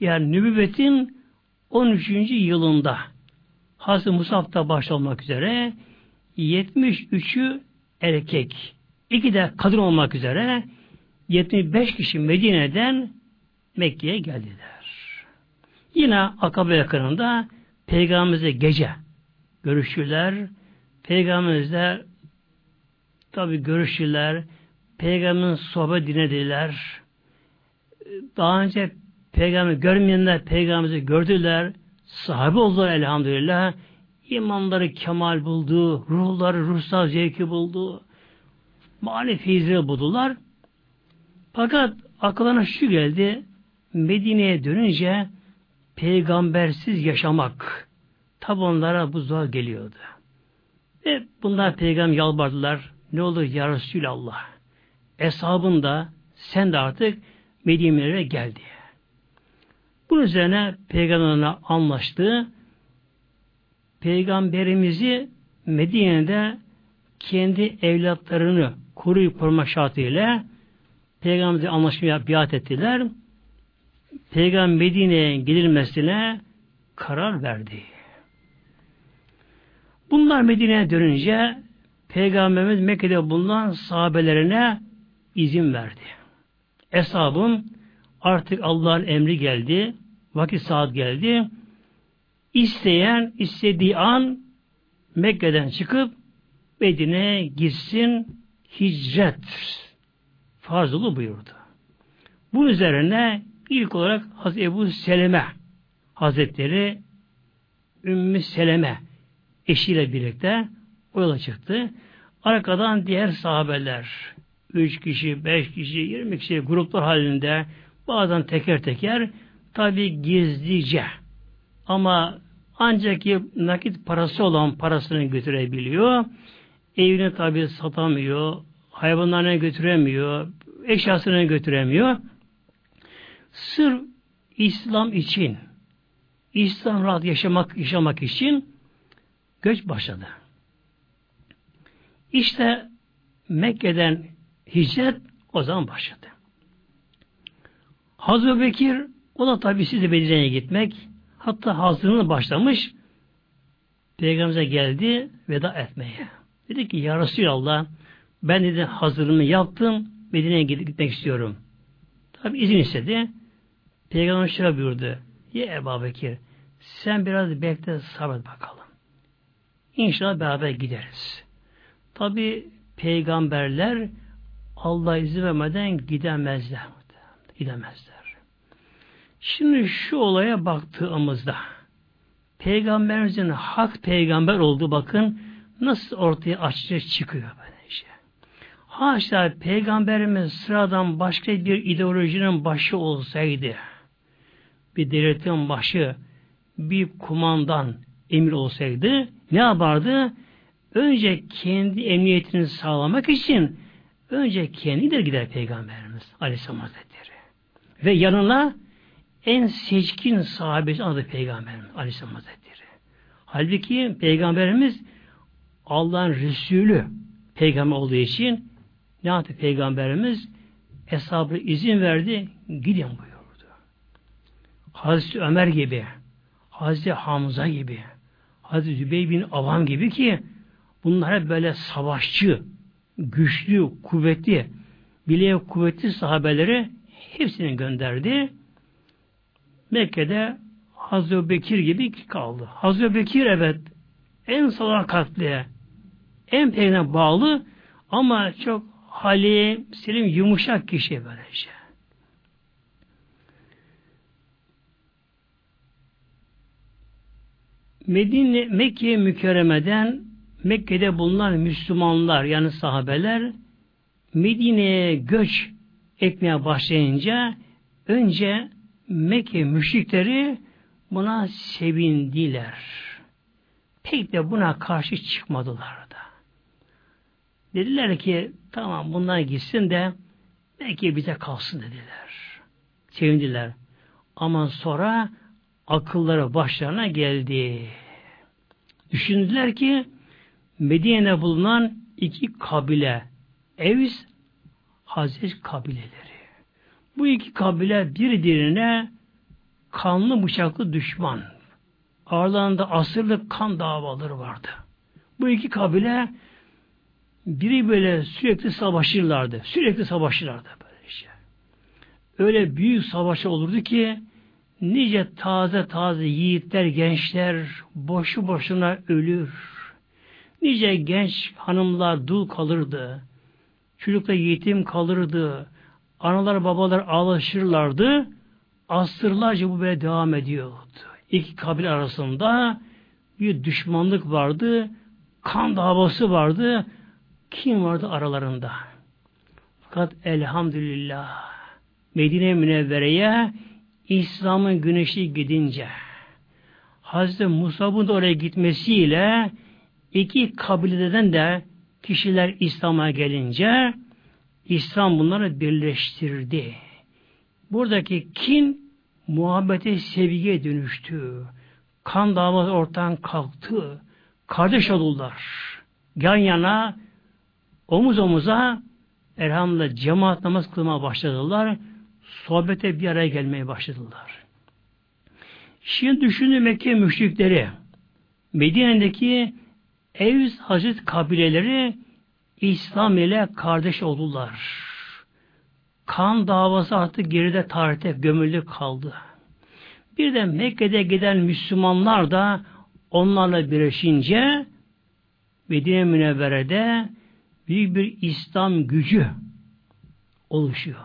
yani nübüvvetin 13. yılında Hazreti Musab'da başlamak üzere 73'ü erkek, iki de kadın olmak üzere 75 kişi Medine'den Mekke'ye geldiler. Yine Akabe yakınında Peygamberimizle gece görüşürler. Peygamberimizle tabi görüşürler. Peygamberin sohbet dinlediler. Daha önce peygamber görmeyenler peygamberimizi gördüler. Sahabe oldular elhamdülillah. İmanları kemal buldu. Ruhları ruhsal zevki buldu. Mani feyizleri buldular. Fakat akıllarına şu geldi. Medine'ye dönünce peygambersiz yaşamak tabi onlara bu zor geliyordu. Ve bunlar peygamber yalvardılar. Ne olur ya Resulallah eshabın da sen de artık Medine'lere geldi. Bunun üzerine peygamberle anlaştı. Peygamberimizi Medine'de kendi evlatlarını koruyup koruma şartıyla peygamberle anlaşmaya biat ettiler. Peygamber Medine'ye gidilmesine karar verdi. Bunlar Medine'ye dönünce Peygamberimiz Mekke'de bulunan sahabelerine izin verdi. Eshabım artık Allah'ın emri geldi. Vakit saat geldi. İsteyen istediği an Mekke'den çıkıp Medine'ye gitsin hicret farzulu buyurdu. Bu üzerine ilk olarak Hazreti Ebu Seleme Hazretleri Ümmü Seleme eşiyle birlikte o yola çıktı. Arkadan diğer sahabeler üç kişi, beş kişi, yirmi kişi gruplar halinde bazen teker teker tabi gizlice ama ancak nakit parası olan parasını götürebiliyor. Evini tabi satamıyor, hayvanlarına götüremiyor, eşyasını götüremiyor. Sır İslam için, İslam rahat yaşamak, yaşamak için göç başladı. İşte Mekke'den hicret o zaman başladı. Hazreti Bekir o da tabi size Medine'ye gitmek hatta hazırlığını başlamış Peygamberimize geldi veda etmeye. Dedi ki Ya Resulallah ben dedi hazırlığımı yaptım Medine'ye gitmek istiyorum. Tabi izin istedi. Peygamber şöyle buyurdu. Ya Ebu Bekir sen biraz bekle sabret bakalım. İnşallah beraber gideriz. Tabi peygamberler Allah izin vermeden gidemezler. Gidemezler. Şimdi şu olaya baktığımızda peygamberimizin hak peygamber olduğu bakın nasıl ortaya açıkça çıkıyor böyle şey. Haşa peygamberimiz sıradan başka bir ideolojinin başı olsaydı bir devletin başı bir kumandan emir olsaydı ne yapardı? Önce kendi emniyetini sağlamak için önce kendi gider Peygamberimiz Aleyhisselam Hazretleri. Ve yanına en seçkin sahabesi adı Peygamberimiz Aleyhisselam Hazretleri. Halbuki Peygamberimiz Allah'ın Resulü Peygamber olduğu için ne yaptı Peygamberimiz? Hesabı izin verdi, gidin buyurdu. Hazreti Ömer gibi, Hazreti Hamza gibi, Hazreti Zübeyir bin Avam gibi ki bunlar hep böyle savaşçı, güçlü, kuvvetli, bileğe kuvvetli sahabeleri hepsini gönderdi. Mekke'de Hazreti Bekir gibi kaldı. Hazreti Bekir evet en sadakatli, en peynine bağlı ama çok hali, selim, yumuşak kişi böylece. Medine, Mekke mükerremeden Mekke'de bulunan Müslümanlar yani sahabeler Medine'ye göç etmeye başlayınca önce Mekke müşrikleri buna sevindiler. Pek de buna karşı çıkmadılar da. Dediler ki tamam bunlar gitsin de belki bize kalsın dediler. Sevindiler. Ama sonra akılları başlarına geldi. Düşündüler ki Medine'de bulunan iki kabile Evs Hazret kabileleri. Bu iki kabile birbirine kanlı bıçaklı düşman. Aralarında asırlık kan davaları vardı. Bu iki kabile biri böyle sürekli savaşırlardı. Sürekli savaşırlardı böyle şey. Öyle büyük savaş olurdu ki nice taze taze yiğitler, gençler boşu boşuna ölür. Nice genç hanımlar dul kalırdı. Çocuklar yetim kalırdı. Analar babalar ağlaşırlardı. Asırlarca bu böyle devam ediyordu. İki kabile arasında bir düşmanlık vardı. Kan davası vardı. Kim vardı aralarında? Fakat elhamdülillah Medine Münevvere'ye İslam'ın güneşi gidince Hazreti Musab'ın da oraya gitmesiyle iki kabileden de kişiler İslam'a gelince İslam bunları birleştirdi. Buradaki kin muhabbete sevgiye dönüştü. Kan davası ortadan kalktı. Kardeş oldular. Yan yana omuz omuza elhamdülillah cemaat namaz kılmaya başladılar. Sohbete bir araya gelmeye başladılar. Şimdi düşünün Mekke müşrikleri Medine'deki Evs Hazret kabileleri İslam ile kardeş oldular. Kan davası artık geride tarihte gömülü kaldı. Bir de Mekke'de giden Müslümanlar da onlarla birleşince Medine Münevvere'de büyük bir İslam gücü oluşuyor.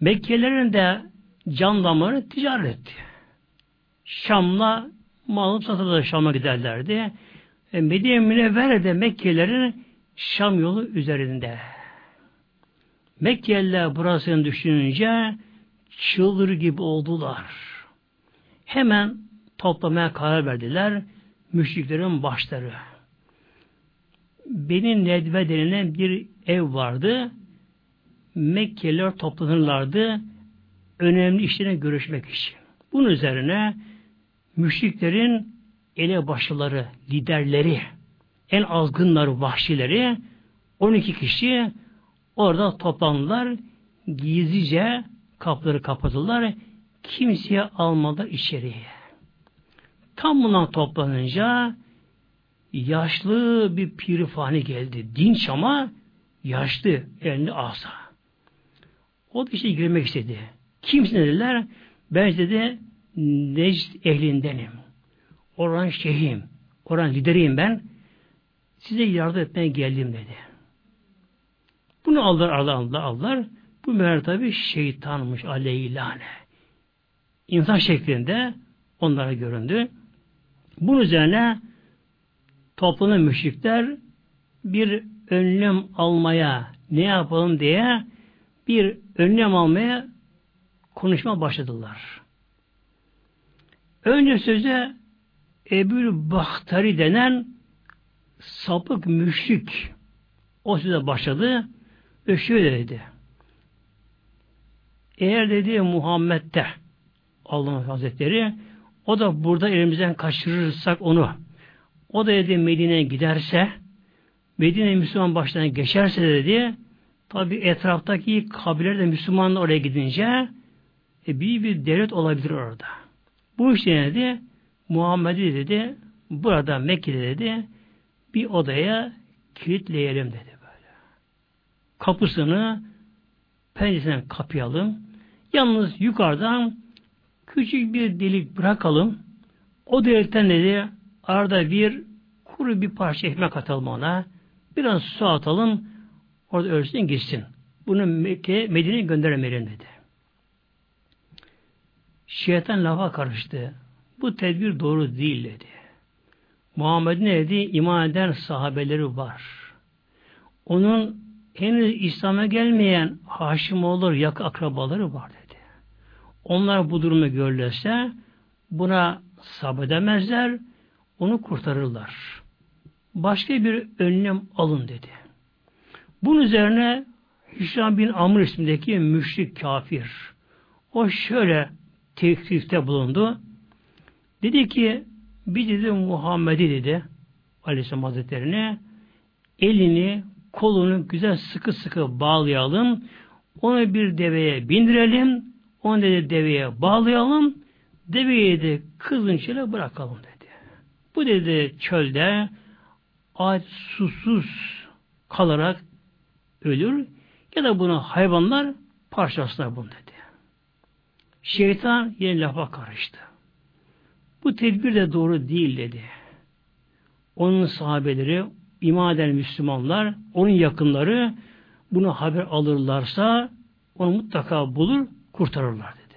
Mekkelerin de can damarı ticaret. Şam'la mal satırlar Şam'a giderlerdi. E, Medine Münevvere'de Mekkelilerin Şam yolu üzerinde. Mekkeliler burasını düşününce çıldır gibi oldular. Hemen toplamaya karar verdiler müşriklerin başları. Benim Nedve denilen bir ev vardı. Mekkeliler toplanırlardı önemli işlerine görüşmek için. Bunun üzerine müşriklerin elebaşıları, liderleri, en azgınları, vahşileri 12 kişi orada toplandılar. Gizlice kapıları kapatırlar. Kimseye almadı içeriye. Tam bundan toplanınca yaşlı bir pirifani geldi. Dinç ama yaşlı, elinde asa. O da işte girmek istedi. Kimsin dediler? Ben dedi Necd ehlindenim. Oran şeyhim. Oran lideriyim ben. Size yardım etmeye geldim dedi. Bunu aldılar, aldılar, aldılar. Bu meğer tabi şeytanmış aleyhilâne. İnsan şeklinde onlara göründü. Bunun üzerine toplanan müşrikler bir önlem almaya ne yapalım diye bir önlem almaya konuşma başladılar. Önce söze Ebul Bahtari denen sapık müşrik o söze başladı ve şöyle dedi. Eğer dedi Muhammed'de Allah Hazretleri o da burada elimizden kaçırırsak onu o da dedi Medine'ye giderse Medine Müslüman başlarına geçerse dedi tabi etraftaki kabileler de Müslümanlar oraya gidince e, büyük bir devlet olabilir orada. Bu işte dedi Muhammed'i dedi burada Mekke'de dedi bir odaya kilitleyelim dedi böyle. Kapısını penceresinden kapayalım. Yalnız yukarıdan küçük bir delik bırakalım. O delikten dedi arada bir kuru bir parça ekmek atalım ona. Biraz su atalım. Orada ölsün gitsin. Bunu Mekke, Medine'ye gönderemeyelim dedi. Şeytan lafa karıştı. Bu tedbir doğru değil dedi. Muhammed'in dedi iman eden sahabeleri var. Onun henüz İslam'a gelmeyen Haşim olur yak akrabaları var dedi. Onlar bu durumu görürlerse buna sabredemezler, onu kurtarırlar. Başka bir önlem alın dedi. Bunun üzerine Hişam bin Amr ismindeki müşrik kafir o şöyle teklifte bulundu. Dedi ki bir dedi Muhammed'i dedi Aleyhisselam Hazretleri'ne elini kolunu güzel sıkı sıkı bağlayalım. Onu bir deveye bindirelim. Onu dedi deveye bağlayalım. Deveyi de kızınçla bırakalım dedi. Bu dedi çölde aç susuz kalarak ölür ya da bunu hayvanlar parçalasınlar bunu dedi. Şeytan yine lafa karıştı. Bu tedbir de doğru değil dedi. Onun sahabeleri, iman eden Müslümanlar, onun yakınları bunu haber alırlarsa onu mutlaka bulur, kurtarırlar dedi.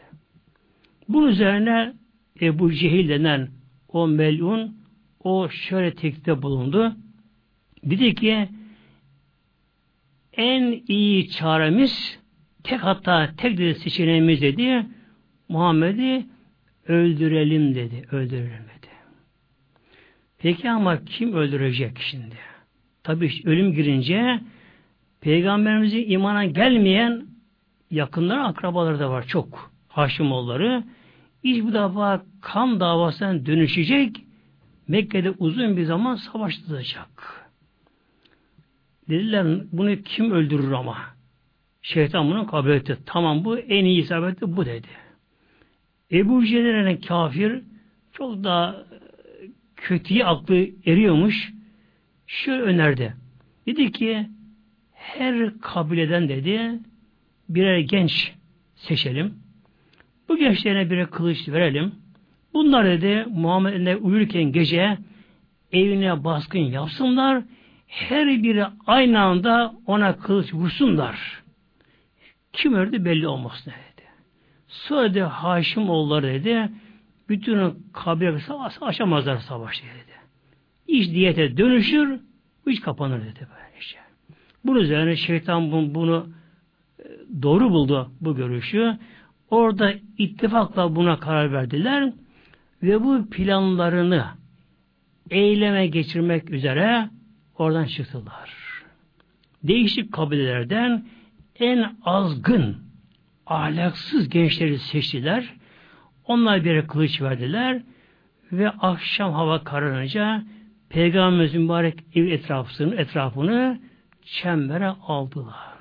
Bunun üzerine Ebu Cehil denen o melun o şöyle teklifte bulundu. Dedi ki en iyi çaremiz tek hatta tek dedi seçeneğimiz dedi Muhammed'i öldürelim dedi. Öldürelim dedi. Peki ama kim öldürecek şimdi? Tabi ölüm girince Peygamberimizi imana gelmeyen yakınları, akrabaları da var çok. Haşimoğulları. İş bu defa kan davasına dönüşecek. Mekke'de uzun bir zaman savaştıracak. Dediler bunu kim öldürür ama? Şeytan bunu kabul etti. Tamam bu en iyi isabeti bu dedi. Ebu Cehil'in kafir çok daha kötüye aklı eriyormuş. Şöyle önerdi. Dedi ki her kabileden dedi birer genç seçelim. Bu gençlerine birer kılıç verelim. Bunlar dedi Muhammed'e uyurken gece evine baskın yapsınlar. Her biri aynı anda ona kılıç vursunlar. Kim öldü belli olmasın. Sonra dedi Haşim oğulları dedi bütün kabile aşamazlar savaş dedi. İş diyete dönüşür, iş kapanır dedi böyle işte. Bunun üzerine şeytan bunu, bunu e, doğru buldu bu görüşü. Orada ittifakla buna karar verdiler ve bu planlarını eyleme geçirmek üzere oradan çıktılar. Değişik kabilelerden en azgın, ahlaksız gençleri seçtiler. Onlar bir kılıç verdiler ve akşam hava kararınca Peygamberimiz mübarek ev etrafını, etrafını çembere aldılar.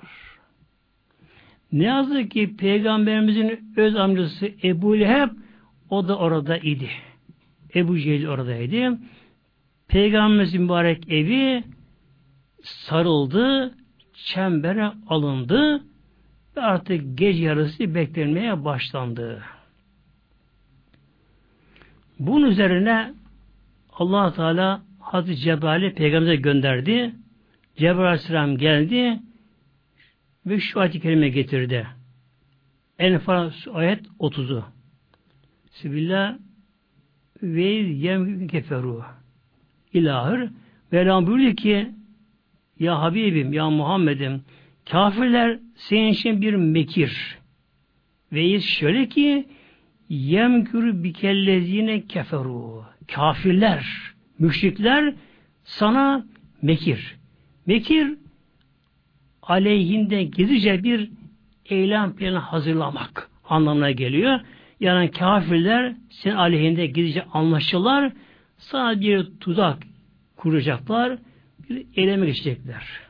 Ne yazık ki Peygamberimizin öz amcası Ebu Leheb o da orada idi. Ebu Cehil oradaydı. Peygamberimizin mübarek evi sarıldı, çembere alındı artık gece yarısı beklenmeye başlandı. Bunun üzerine allah Teala Hazreti Cebrail'i peygamberimize gönderdi. Cebrail Aleyhisselam geldi ve şu ayet-i kerime getirdi. Enfal ayet 30'u. Sibillah ve yem keferu. İlahır. Mevlam buyuruyor ki Ya Habibim, ya Muhammed'im kafirler senin için bir mekir. Ve şöyle ki yemkürü bikellezine keferu. Kafirler, müşrikler sana mekir. Mekir aleyhinde gizlice bir eylem planı hazırlamak anlamına geliyor. Yani kafirler senin aleyhinde gizlice anlaşırlar. Sana bir tuzak kuracaklar. Bir eyleme geçecekler.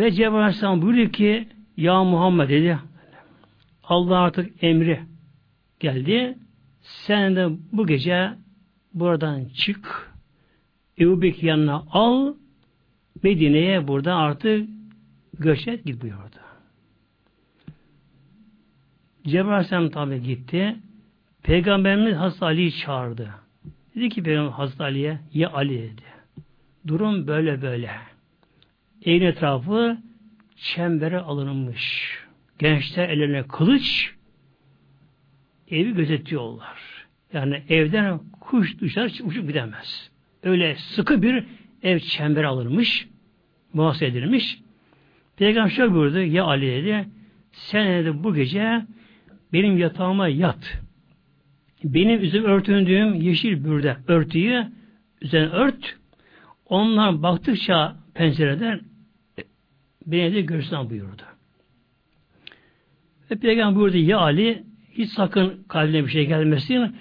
Ve Cebrail Aleyhisselam buyuruyor ki Ya Muhammed dedi Allah artık emri geldi. Sen de bu gece buradan çık. Ebu Bekir yanına al. Medine'ye burada artık göç et git buyurdu. Cebrail Aleyhisselam tabi gitti. Peygamberimiz Hazreti Ali'yi çağırdı. Dedi ki Peygamber Hazreti Ali'ye ya Ali dedi. Durum böyle böyle. Evin etrafı çembere alınmış. Gençler ellerine kılıç evi gözetiyorlar. Yani evden kuş dışarı uçup gidemez. Öyle sıkı bir ev çembere alınmış, muhasebe edilmiş. Peygamber şöyle buyurdu, ya Ali dedi, sen dedi bu gece benim yatağıma yat. Benim üzerime örtündüğüm yeşil bürde örtüyü üzerine ört. Onlar baktıkça pencereden beni de görsün buyurdu. Ve Peygamber buyurdu ya Ali hiç sakın kalbine bir şey gelmesin.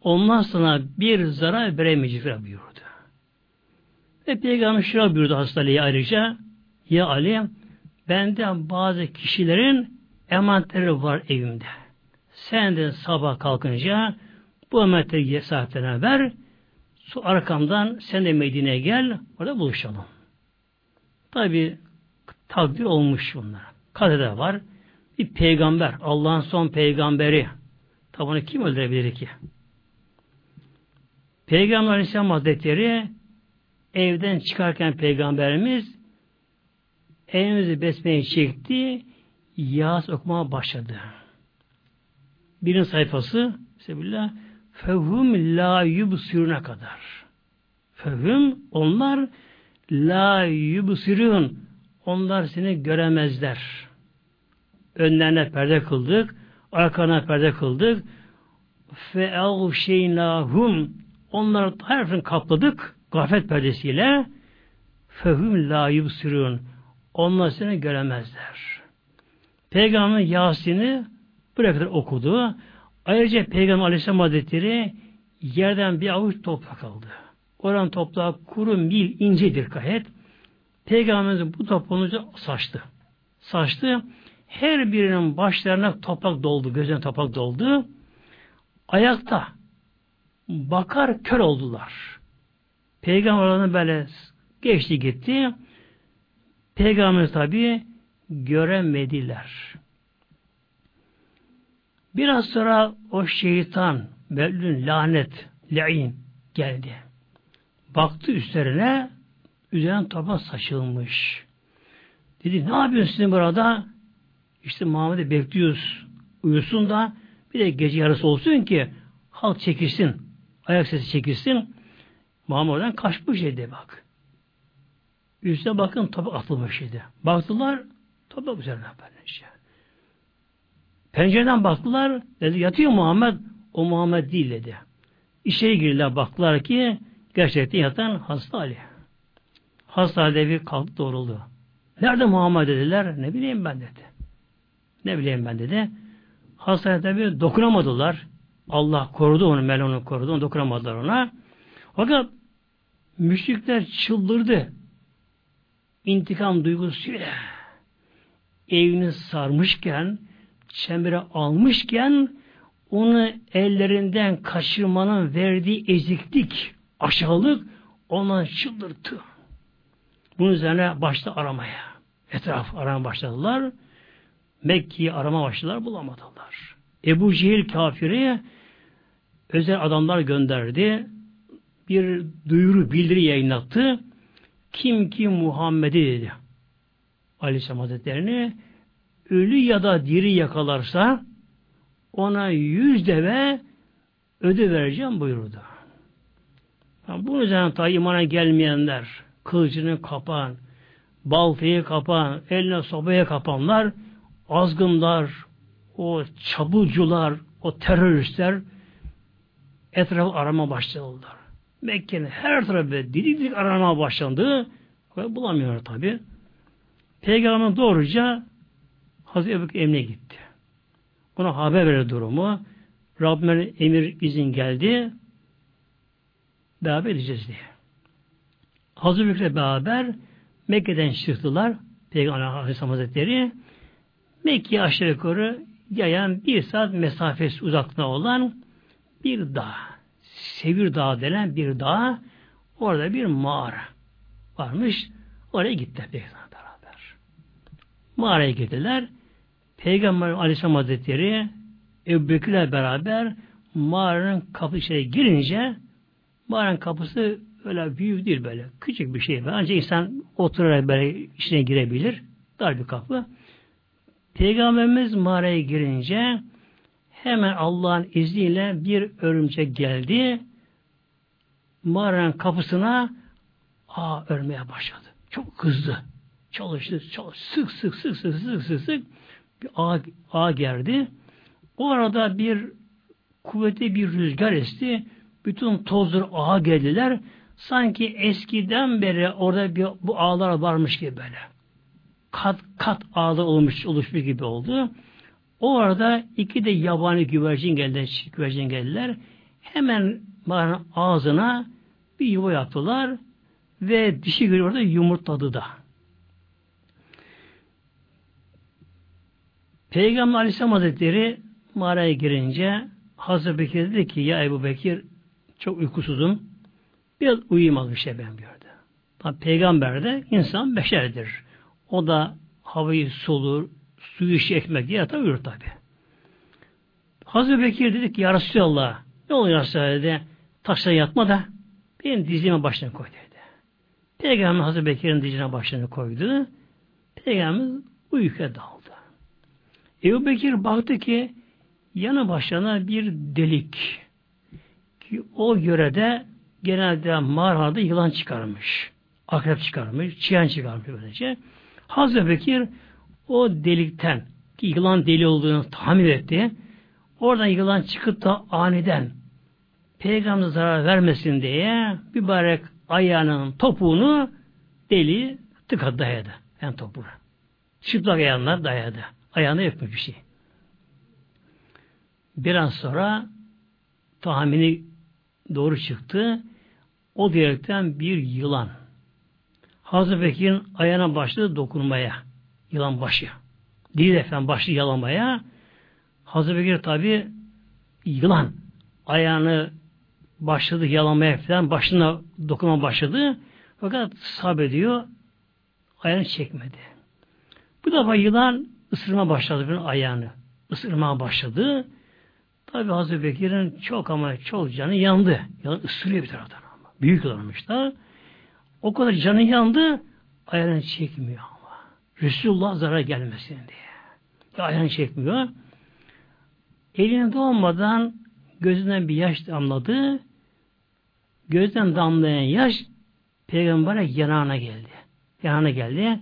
Ondan sana bir zarar veremeyecekler buyurdu. Ve Peygamber şöyle buyurdu hastalığı ayrıca ya Ali benden bazı kişilerin emanetleri var evimde. Sen de sabah kalkınca bu emanetleri sahiplerine ver. Arkamdan sen de Medine'ye gel. Orada buluşalım. Tabi takdir olmuş bunlar. Kadede var. Bir peygamber. Allah'ın son peygamberi. Tabi kim öldürebilir ki? Peygamber Aleyhisselam Hazretleri evden çıkarken peygamberimiz elimizi besmeye çekti. Yağız okumaya başladı. Birin sayfası Sebillah fevhum la yubsiruna kadar. Fevhum onlar la yubsirun onlar seni göremezler. Önlerine perde kıldık, arkana perde kıldık. Fe evşeynahum onları her kapladık gaflet perdesiyle fehum la yubsirun onlar seni göremezler. Peygamber Yasin'i buraya okudu. Ayrıca Peygamber Aleyhisselam Hazretleri yerden bir avuç toprak aldı. Oran toprağı kuru mil incedir gayet. Peygamberimiz bu topuğunu saçtı. Saçtı. Her birinin başlarına toprak doldu. Gözüne toprak doldu. Ayakta bakar kör oldular. Peygamber böyle geçti gitti. Peygamber tabi göremediler. Biraz sonra o şeytan, melun, lanet, le'in geldi. Baktı üstlerine, üzerine toprak saçılmış. Dedi, ne yapıyorsun sizin burada? İşte Muhammed'i bekliyoruz. uyusun da bir de gece yarısı olsun ki halk çekilsin. Ayak sesi çekilsin. Muhammed oradan kaçmış idi bak. Üstüne bakın toprak atılmış idi. Baktılar toprak üzerine böylece. Pencereden baktılar dedi yatıyor Muhammed. O Muhammed değil dedi. İçeri girdiler baktılar ki gerçekten yatan hasta Ali. Hasta halde bir kalktı doğruldu. Nerede Muhammed dediler. Ne bileyim ben dedi. Ne bileyim ben dedi. Hastaya tabi dokunamadılar. Allah korudu onu, Melon'u korudu. Onu dokunamadılar ona. Fakat müşrikler çıldırdı. İntikam duygusuyla evini sarmışken, çembere almışken onu ellerinden kaçırmanın verdiği eziklik, aşağılık ona çıldırttı. Bunun üzerine başta aramaya. Etraf arama başladılar. Mekke'yi arama başladılar, bulamadılar. Ebu Cehil kafiri özel adamlar gönderdi. Bir duyuru, bildiri yayınlattı. Kim ki Muhammed'i dedi. Aleyhisselam Hazretleri'ni ölü ya da diri yakalarsa ona yüz deve ödü vereceğim buyurdu. Bunun üzerine ta imana gelmeyenler, kılıcını kapan, baltayı kapan, eline sobaya kapanlar, azgınlar, o çabucular, o teröristler etrafı arama başladılar. Mekke'nin her tarafı didik didik arama başlandı. Ve bulamıyorlar tabi. Peygamber doğruca Hazreti Ebu Emine gitti. Ona haber verir durumu. Rabbimin emir izin geldi. Beraber edeceğiz diye. Hazreti Bekir'le beraber Mekke'den çıktılar. Peygamber Aleyhisselam Hazretleri Mekke'ye aşağı yukarı yayan bir saat mesafesi uzaklığı olan bir dağ. Sevir Dağı denen bir dağ. Orada bir mağara varmış. Oraya gitti Peygamber beraber. Mağaraya gittiler. Peygamber Aleyhisselam Hazretleri Ebu Bekir'le beraber mağaranın kapısına girince mağaranın kapısı öyle büyük değil böyle. Küçük bir şey. Ancak insan oturarak böyle içine girebilir. Dar bir kapı. Peygamberimiz mağaraya girince hemen Allah'ın izniyle bir örümcek geldi. Mağaranın kapısına ağ örmeye başladı. Çok hızlı. Çalıştı, çalış, sık sık sık sık sık sık sık bir ağ, ağ gerdi. O arada bir kuvvetli bir rüzgar esti. Bütün tozlar ağa geldiler. Sanki eskiden beri orada bir, bu ağlar varmış gibi böyle. Kat kat ağlar olmuş, oluşmuş gibi oldu. O arada iki de yabani güvercin geldiler, güvercin geldiler. Hemen mağaranın ağzına bir yuva yaptılar ve dişi gül orada yumurtladı da. Peygamber Aleyhisselam Hazretleri mağaraya girince Hazreti Bekir dedi ki ya Ebu Bekir çok uykusuzum. Biraz uyuyayım az bir şey ben gördü. Tabi peygamber de insan beşerdir. O da havayı solur, suyu çekmek diye yatar uyur tabi. Hazreti Bekir dedi ki ya Resulallah ne oluyor Resulallah dedi. Taşla yatma da benim dizime başına koy dedi. Peygamber Hazreti Bekir'in dizine başına koydu. Peygamber uykuya daldı. Ebu Bekir baktı ki yanı başına bir delik. Ki o yörede genelde mağarada yılan çıkarmış. Akrep çıkarmış, çiyan çıkarmış böylece. Hazreti Bekir o delikten ki yılan deli olduğunu tahmin etti. Oradan yılan çıkıp da aniden peygamber zarar vermesin diye bir barek ayağının topuğunu deli tıkadı dayadı. Yani topuğuna. Çıplak ayağına dayadı. Ayağına yapmış bir şey. Biraz sonra tahmini doğru çıktı. O diyerekten bir yılan. Hazreti Bekir'in ayağına başladı dokunmaya. Yılan başı. Değil efendim başladı yalamaya. Hazreti Bekir tabi yılan ayağını başladı yalamaya falan başına dokunma başladı. Fakat sabrediyor ayağını çekmedi. Bu defa yılan ısırma başladı bir ayağını. Isırmaya başladı. Tabi Hazreti Bekir'in çok ama çok canı yandı. Yılan ısırıyor bir taraftan Büyük yılanmışlar. O kadar canı yandı ayağını çekmiyor ama. Resulullah zarar gelmesin diye. Ya ayağını çekmiyor. Elinde olmadan gözünden bir yaş damladı. Gözden damlayan yaş peygambere yanağına geldi. Yanağına geldi.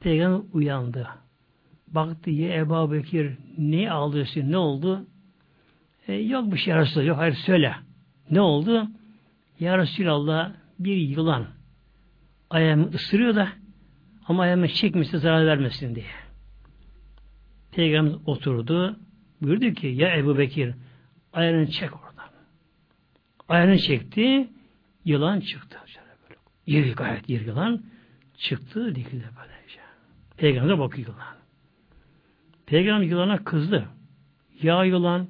Peygamber uyandı. Baktı ya Ebu Bekir ne ağlıyorsun ne oldu? E, yok bir şey Resulallah yok hayır söyle. Ne oldu? Ya Resulallah bir yılan ayağımı ısırıyor da ama ayağımı çekmişse zarar vermesin diye. Peygamber oturdu. Buyurdu ki ya Ebu Bekir ayağını çek oradan. Ayağını çekti. Yılan çıktı. Yeri gayet yer yılan. Çıktı dikildi böylece. Peygamber bakıyor yılan. Peygamber yılana kızdı. Ya yılan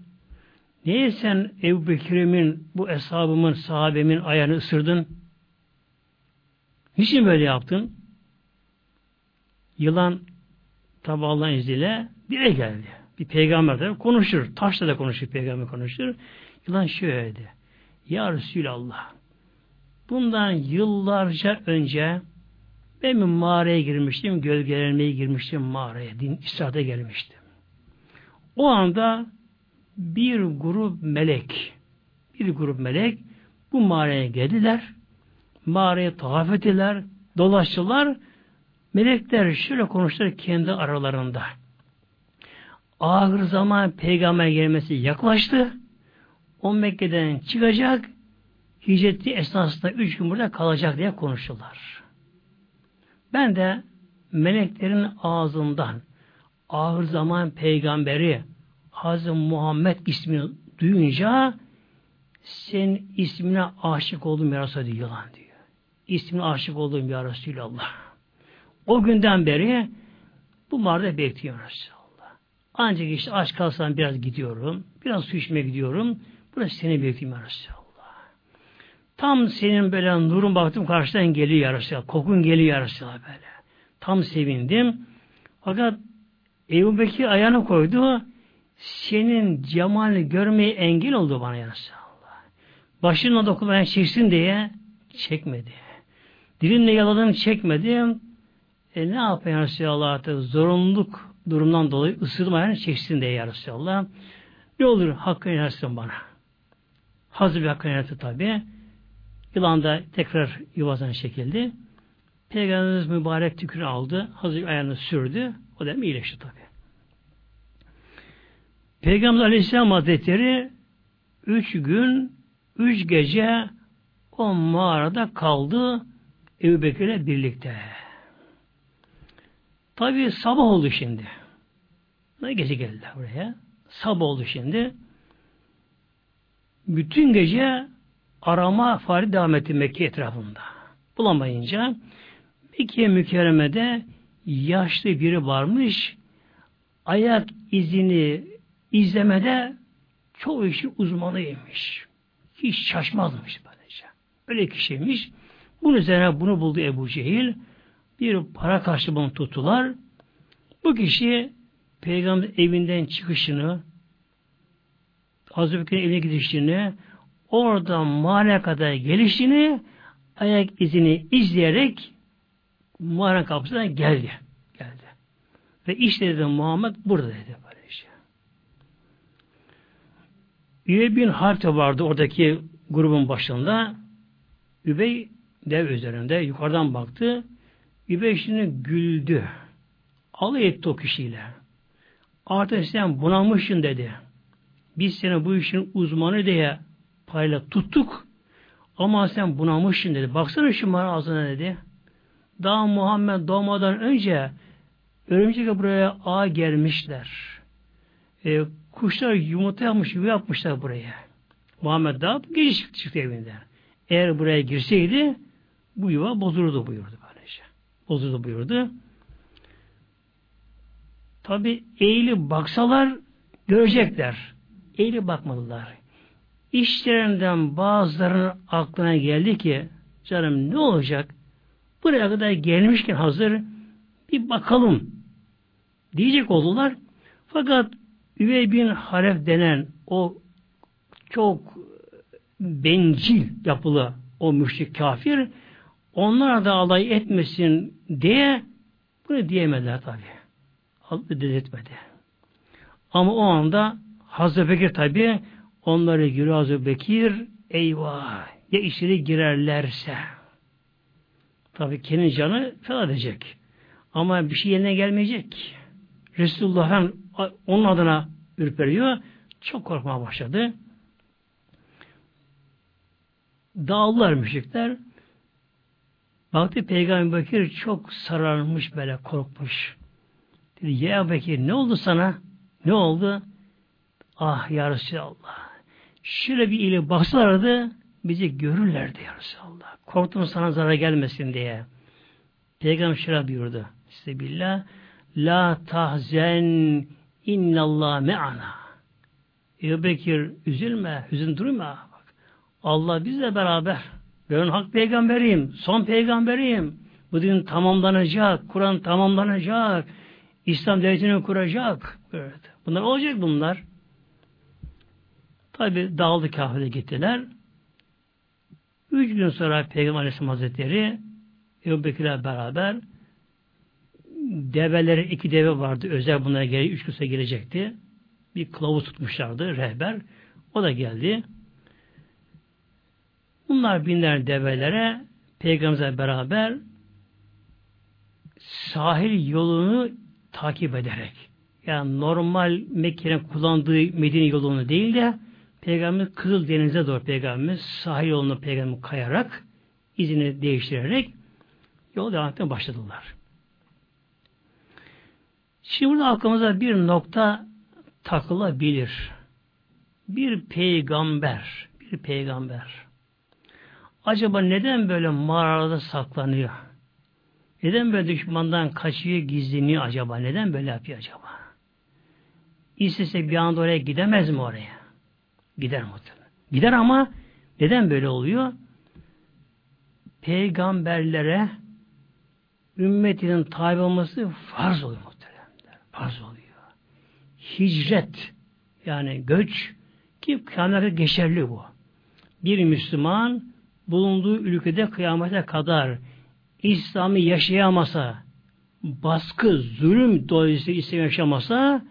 niye sen Ebu Bekir'imin bu eshabımın sahabemin ayağını ısırdın? Niçin böyle yaptın? Yılan tabi Allah'ın izniyle dile geldi. Bir peygamber de konuşur. Taşla da konuşur. Peygamber konuşur. Yılan şöyle dedi. Ya Resulallah bundan yıllarca önce ben bir mağaraya girmiştim. Gölgelenmeye girmiştim mağaraya. Din İsa'da gelmiştim. O anda bir grup melek bir grup melek bu mağaraya geldiler. Mağaraya tavaf ettiler. Dolaştılar. Melekler şöyle konuştular kendi aralarında. Ağır zaman peygamber gelmesi yaklaştı. O Mekke'den çıkacak. Hicreti esnasında üç gün burada kalacak diye konuştular. Ben de meleklerin ağzından ağır zaman peygamberi Hazreti Muhammed ismini duyunca sen ismine aşık oldum ya Resulallah diyor yılan diyor. İsmine aşık oldum ya Resulallah. O günden beri bu mağarada bekliyor Resulallah. Ancak işte aç kalsam biraz gidiyorum. Biraz su içmeye gidiyorum. Burası seni bekliyorum ya Resulallah. Tam senin böyle nurun baktım karşıdan geliyor ya Resulallah. Kokun geliyor ya Resulallah böyle. Tam sevindim. Fakat Ebu Bekir ayağını koydu. Senin cemalini görmeye engel oldu bana ya Resulallah. Başına dokunmayan çeksin diye çekmedi. Dilimle yaladım çekmedim. E ne yapayım Resulallah artık zorunluluk durumdan dolayı ısırmayan çeksin diye ya Resulallah. Ne olur hakkını yersin bana. Hazır bir hakkını yersin tabi. Yılan da tekrar yuvasına çekildi. Peygamberimiz mübarek tükürü aldı. Hazır ayağını sürdü. O da iyileşti tabi. Peygamber Aleyhisselam Hazretleri üç gün, üç gece o mağarada kaldı Ebu Bekir'le birlikte. Tabi sabah oldu şimdi. Ne gece geldiler buraya. Sabah oldu şimdi. Bütün gece arama fari devam etti Mekke etrafında. Bulamayınca Mekke mükerremede yaşlı biri varmış. Ayak izini izlemede çok işi uzmanıymış. Hiç şaşmazmış böylece. Öyle kişiymiş. Bunun üzerine bunu buldu Ebu Cehil. Bir para karşılığını tuttular. Bu kişi peygamber evinden çıkışını Hazreti Bekir'in evine gidişini oradan mağara kadar gelişini ayak izini izleyerek mağara kapısına geldi. Geldi. Ve işte dedi Muhammed burada dedi Übey bin Harp'te vardı oradaki grubun başında. Übey dev üzerinde yukarıdan baktı. Übey şimdi güldü. Alay etti o kişiyle. Artık sen bunamışsın dedi. Biz seni bu işin uzmanı diye payla tuttuk. Ama sen bunamışsın dedi. Baksana şu ağzına dedi. Daha Muhammed doğmadan önce örümcek buraya ağ gelmişler. E, kuşlar yumurta yapmış, yuva yapmışlar buraya. Muhammed daha gece çıktı, evinden. Eğer buraya girseydi bu yuva bozulurdu buyurdu böylece. Bozuldu buyurdu. Tabi eğili baksalar görecekler. Eğili bakmadılar. İşlerinden bazılarının aklına geldi ki canım ne olacak? Buraya kadar gelmişken hazır bir bakalım diyecek oldular. Fakat Üvey bin Halef denen o çok bencil yapılı o müşrik kafir onlar da alay etmesin diye bunu diyemediler tabi. Allah etmedi. Ama o anda Hazreti Bekir tabi onları görüyor Hazreti Bekir eyvah ya içeri girerlerse tabi kendi canı feda edecek. Ama bir şey yerine gelmeyecek. Resulullah'ın onun adına ürperiyor. Çok korkmaya başladı. Dağıldılar müşrikler. Baktı Peygamber Bekir çok sararmış böyle korkmuş. Dedi ya Bekir ne oldu sana? Ne oldu? Ah ya Resulallah. Şöyle bir ile baksalardı bizi görürlerdi ya Resulallah. Korktum sana zarar gelmesin diye. Peygamber şöyle buyurdu. Sebillah. La tahzen innallah me'ana. Ebu Bekir üzülme, hüzün durma. Bak, Allah bizle beraber. Ben hak peygamberiyim, son peygamberiyim. Bu din tamamlanacak, Kur'an tamamlanacak. İslam devletini kuracak. Evet. Bunlar olacak bunlar. Tabi dağıldı kahvede gittiler. Üç gün sonra Peygamber Aleyhisselam Hazretleri Ebu Bekir'le beraber develeri iki deve vardı. Özel bunlara geri üç sonra gelecekti. Bir kılavuz tutmuşlardı, rehber. O da geldi. Bunlar binler develere Peygamber'le beraber sahil yolunu takip ederek yani normal Mekke'nin kullandığı Medine yolunu değil de Peygamber Kızıl Deniz'e doğru Peygamberimiz sahil yolunu Peygamber kayarak izini değiştirerek yol devam etmeye başladılar. Şimdi burada aklımıza bir nokta takılabilir. Bir peygamber, bir peygamber. Acaba neden böyle mağarada saklanıyor? Neden böyle düşmandan kaçıyor, gizleniyor acaba? Neden böyle yapıyor acaba? İstese bir anda oraya gidemez mi oraya? Gider muhtemelen. Gider ama neden böyle oluyor? Peygamberlere ümmetinin tabi olması farz oluyor. Farz oluyor. Hicret yani göç ki kıyamete geçerli bu. Bir Müslüman bulunduğu ülkede kıyamete kadar İslam'ı yaşayamasa, baskı, zulüm dolayısıyla İslam yaşamasa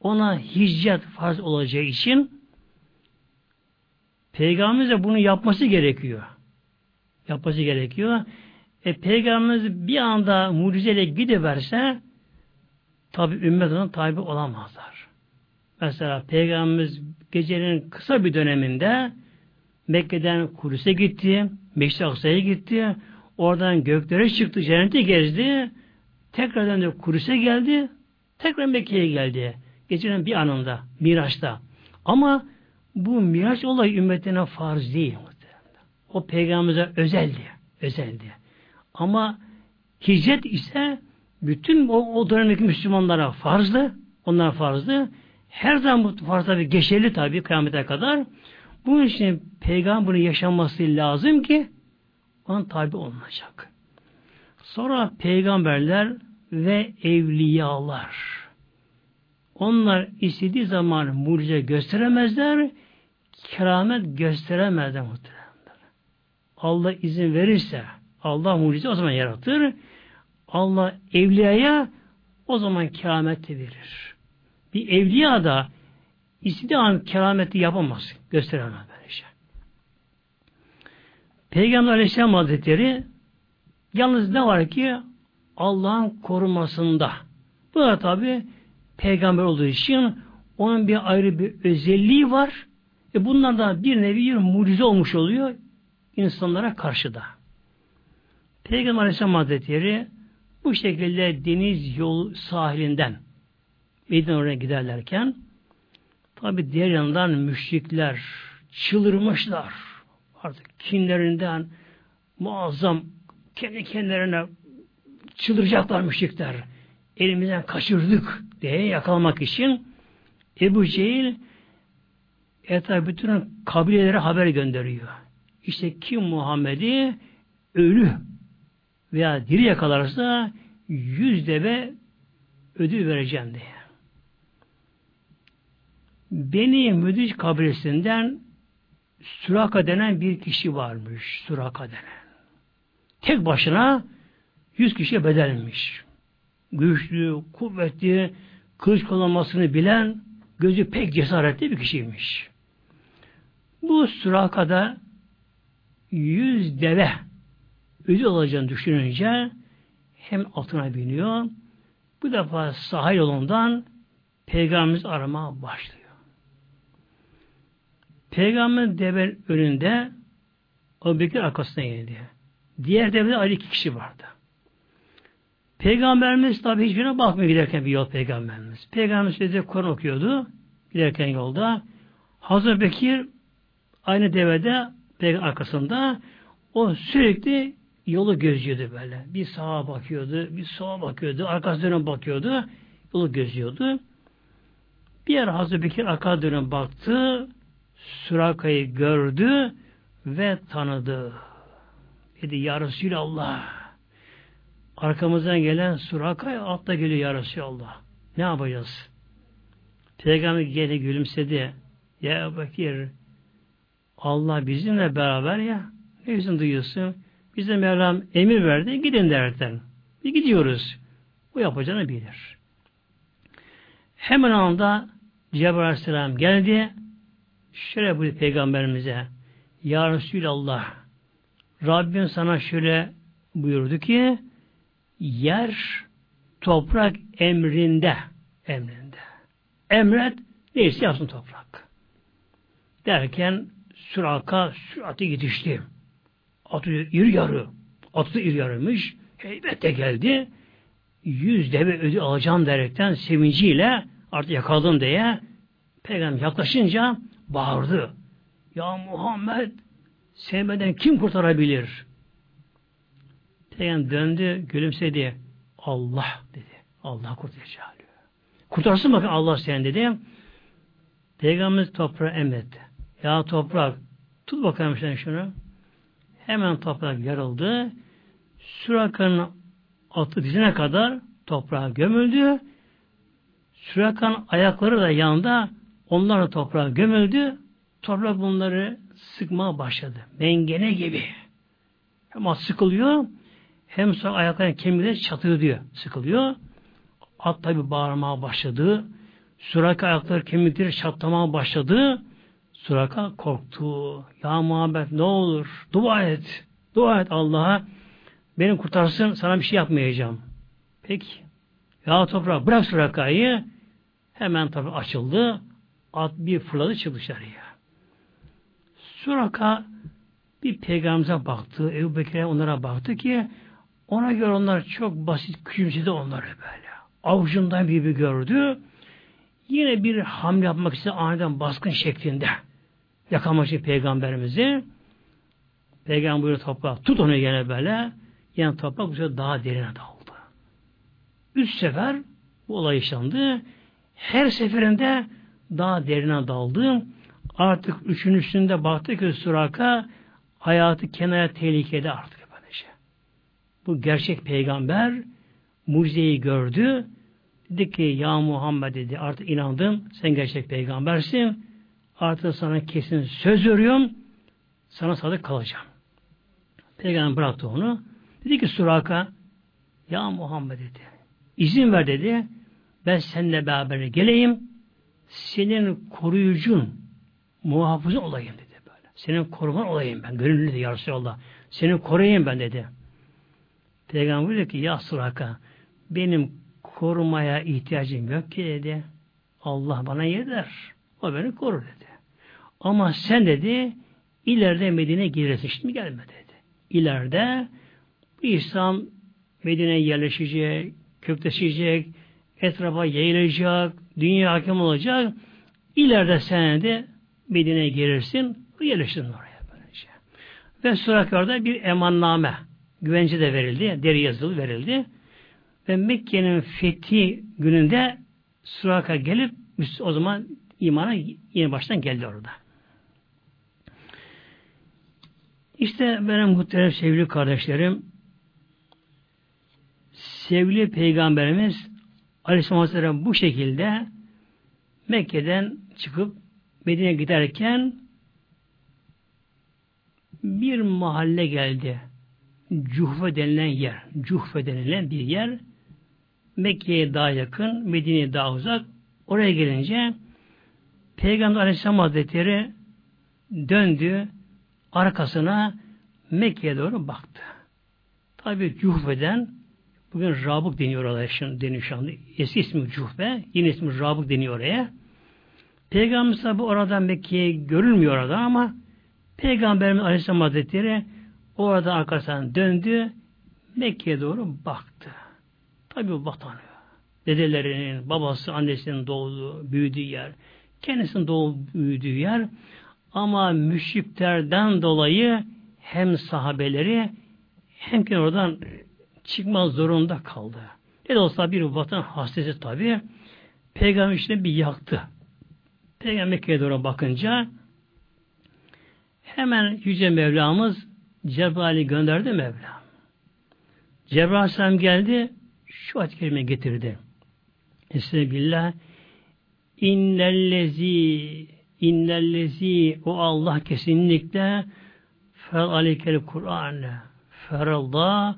ona hicret farz olacağı için Peygamberimiz bunu yapması gerekiyor. Yapması gerekiyor. E, Peygamberimiz bir anda mucizeyle gidiverse tabi ümmet onun tabi olamazlar. Mesela Peygamberimiz gecenin kısa bir döneminde Mekke'den Kudüs'e gitti, Meşri Aksa'ya gitti, oradan göklere çıktı, cennete gezdi, tekrardan da Kudüs'e geldi, tekrar Mekke'ye geldi. Gecenin bir anında, Miraç'ta. Ama bu Miraç olayı ümmetine farz değil. O peygamberimize özeldi. Özeldi. Ama hicret ise bütün o, o dönemdeki Müslümanlara farzdı. Onlar farzdı. Her zaman bu farz tabi geçerli tabi kıyamete kadar. Bunun için peygamber bunu yaşanması lazım ki ona tabi olunacak. Sonra peygamberler ve evliyalar. Onlar istediği zaman mucize gösteremezler, keramet gösteremezler muhtemelen. Allah izin verirse, Allah mucize o zaman yaratır. Allah evliyaya o zaman kerameti verir. Bir evliya da istediği an kerameti yapamaz. Gösteremez böyle şey. Peygamber Aleyhisselam Hazretleri yalnız ne var ki Allah'ın korumasında. Bu da tabi peygamber olduğu için onun bir ayrı bir özelliği var. E bundan da bir nevi bir mucize olmuş oluyor insanlara karşıda. Peygamber Aleyhisselam Hazretleri bu şekilde deniz yol sahilinden Medine oraya giderlerken tabi diğer yandan müşrikler çıldırmışlar. Artık kinlerinden muazzam kendi kendilerine çıldıracaklar müşrikler. Elimizden kaçırdık diye yakalamak için Ebu Cehil etraf bütün kabilelere haber gönderiyor. İşte kim Muhammed'i ölü veya diri yakalarsa yüz deve ödül vereceğim diye. Beni Müdüc kabilesinden Suraka denen bir kişi varmış. Suraka denen. Tek başına yüz kişiye bedelmiş. Güçlü, kuvvetli, kılıç kullanmasını bilen gözü pek cesaretli bir kişiymiş. Bu Suraka'da yüz deve ödül olacağını düşününce hem altına biniyor bu defa sahil yolundan Peygamberimiz arama başlıyor. Peygamber deve önünde o Bekir arkasına geldi. Diğer devede ayrı iki kişi vardı. Peygamberimiz tabi hiçbirine bakmıyor giderken bir yol peygamberimiz. Peygamberimiz de Kur'an okuyordu giderken yolda. Hazreti Bekir aynı devede arkasında o sürekli yolu gözlüyordu böyle. Bir sağa bakıyordu, bir sola bakıyordu, arkasına bakıyordu, yolu gözlüyordu. Bir yer Hazreti Bekir arka dönüp baktı, Suraka'yı gördü ve tanıdı. Dedi Ya Resulallah arkamızdan gelen Suraka altta geliyor Ya Resulallah. Ne yapacağız? Peygamber gene gülümsedi. Ya Bekir Allah bizimle beraber ya. Ne yüzün duyuyorsun? Bize Mevlam emir verdi. Gidin derden. Bir gidiyoruz. Bu yapacağını bilir. Hemen anda Cebrail Aleyhisselam geldi. Şöyle buyurdu Peygamberimize. Ya Resulallah Rabbim sana şöyle buyurdu ki yer toprak emrinde emrinde. Emret neyse yapsın toprak. Derken süraka süratı yetişti. Atı iri yarı. Atı iri yarımış. Heybette geldi. Yüz deve ödü alacağım derekten sevinciyle artık yakaladım diye Peygamber yaklaşınca bağırdı. Ya Muhammed sevmeden kim kurtarabilir? Peygamber döndü, gülümsedi. Allah dedi. Allah kurtaracak. Kurtarsın bakın Allah sen dedi. Peygamberimiz toprağı emretti. Ya toprak tut bakalım sen şunu. Hemen toprak yarıldı. Sürakanın atı dizine kadar toprağa gömüldü. Sürakan ayakları da yanında onlar da toprağa gömüldü. Toprak bunları sıkmaya başladı. Mengene gibi. Ama sıkılıyor. Hem sonra ayakların kemikleri çatıyor diyor. Sıkılıyor. At tabi bağırmaya başladı. Suraka ayakları kemikleri çatlamaya başladı. Suraka korktu. Ya Muhammed ne olur dua et. Dua et Allah'a. Beni kurtarsın sana bir şey yapmayacağım. Peki. Ya toprağa bırak Suraka'yı. Hemen tabi açıldı. At bir fırladı çıktı dışarıya. Suraka bir peygamberimize baktı. Ebu Bekir'e onlara baktı ki ona göre onlar çok basit küçümsedi onları böyle. Avucundan bir gördü. Yine bir hamle yapmak istedi aniden baskın şeklinde. Yakalamak için peygamberimizi. Peygamber buyuruyor toprağa. Tut onu gene böyle. Yani toprak bu sefer daha derine daldı. Üç sefer bu olay yaşandı. Her seferinde daha derine daldı. Artık üçün üstünde baktı ki Suraka hayatı kenara tehlikede artık. Böylece. Bu gerçek peygamber mucizeyi gördü. Dedi ki ya Muhammed dedi artık inandım sen gerçek peygambersin. Artık sana kesin söz veriyorum. Sana sadık kalacağım. Peygamber bıraktı onu. Dedi ki Suraka ya Muhammed dedi. İzin ver dedi. Ben seninle beraber geleyim. Senin koruyucun, muhafızın olayım dedi böyle. Senin koruman olayım ben. Gönüllü dedi ya Resulallah. Seni koruyayım ben dedi. Peygamber dedi ki ya Suraka benim korumaya ihtiyacım yok ki dedi. Allah bana yeter. O beni korur dedi. Ama sen dedi ileride Medine girersin. Şimdi gelme dedi. İleride İslam Medine'ye yerleşecek, kökleşecek, etrafa yayılacak, dünya hakim olacak. İleride sen de Medine'ye gelirsin, yerleştirin oraya böylece. Ve Surakar'da bir emanname, güvence de verildi, deri yazılı verildi. Ve Mekke'nin fethi gününde Suraka gelip o zaman imana yeni baştan geldi orada. İşte benim muhterem sevgili kardeşlerim sevgili peygamberimiz Aleyhisselam Hazretleri bu şekilde Mekke'den çıkıp Medine'ye giderken bir mahalle geldi. Cuhfe denilen yer. Cuhfe denilen bir yer. Mekke'ye daha yakın, Medine'ye daha uzak. Oraya gelince Peygamber Aleyhisselam Hazretleri döndü arkasına Mekke'ye doğru baktı. Tabi Cuhbe'den bugün Rabık deniyor oraya şimdi deniyor şu anda. Eski ismi Cuhbe, yeni ismi Rabık deniyor oraya. Peygamber tabi oradan Mekke'ye görülmüyor orada ama Peygamberimiz Aleyhisselam Hazretleri orada arkasından döndü Mekke'ye doğru baktı. Tabi o vatanı. Dedelerinin, babası, annesinin doğduğu, büyüdüğü yer. Kendisinin doğup büyüdüğü yer. Ama müşriklerden dolayı hem sahabeleri hem ki oradan çıkmaz zorunda kaldı. Ne de olsa bir vatan hastası tabi. Peygamber işte bir yaktı. Peygamber Mekke'ye doğru bakınca hemen Yüce Mevlamız Cebrail'i gönderdi Mevla. Cebrail geldi şu ayet-i getirdi. Estağfirullah innellezi innellezi o Allah kesinlikle fer aleykel Kur'an'e ferallah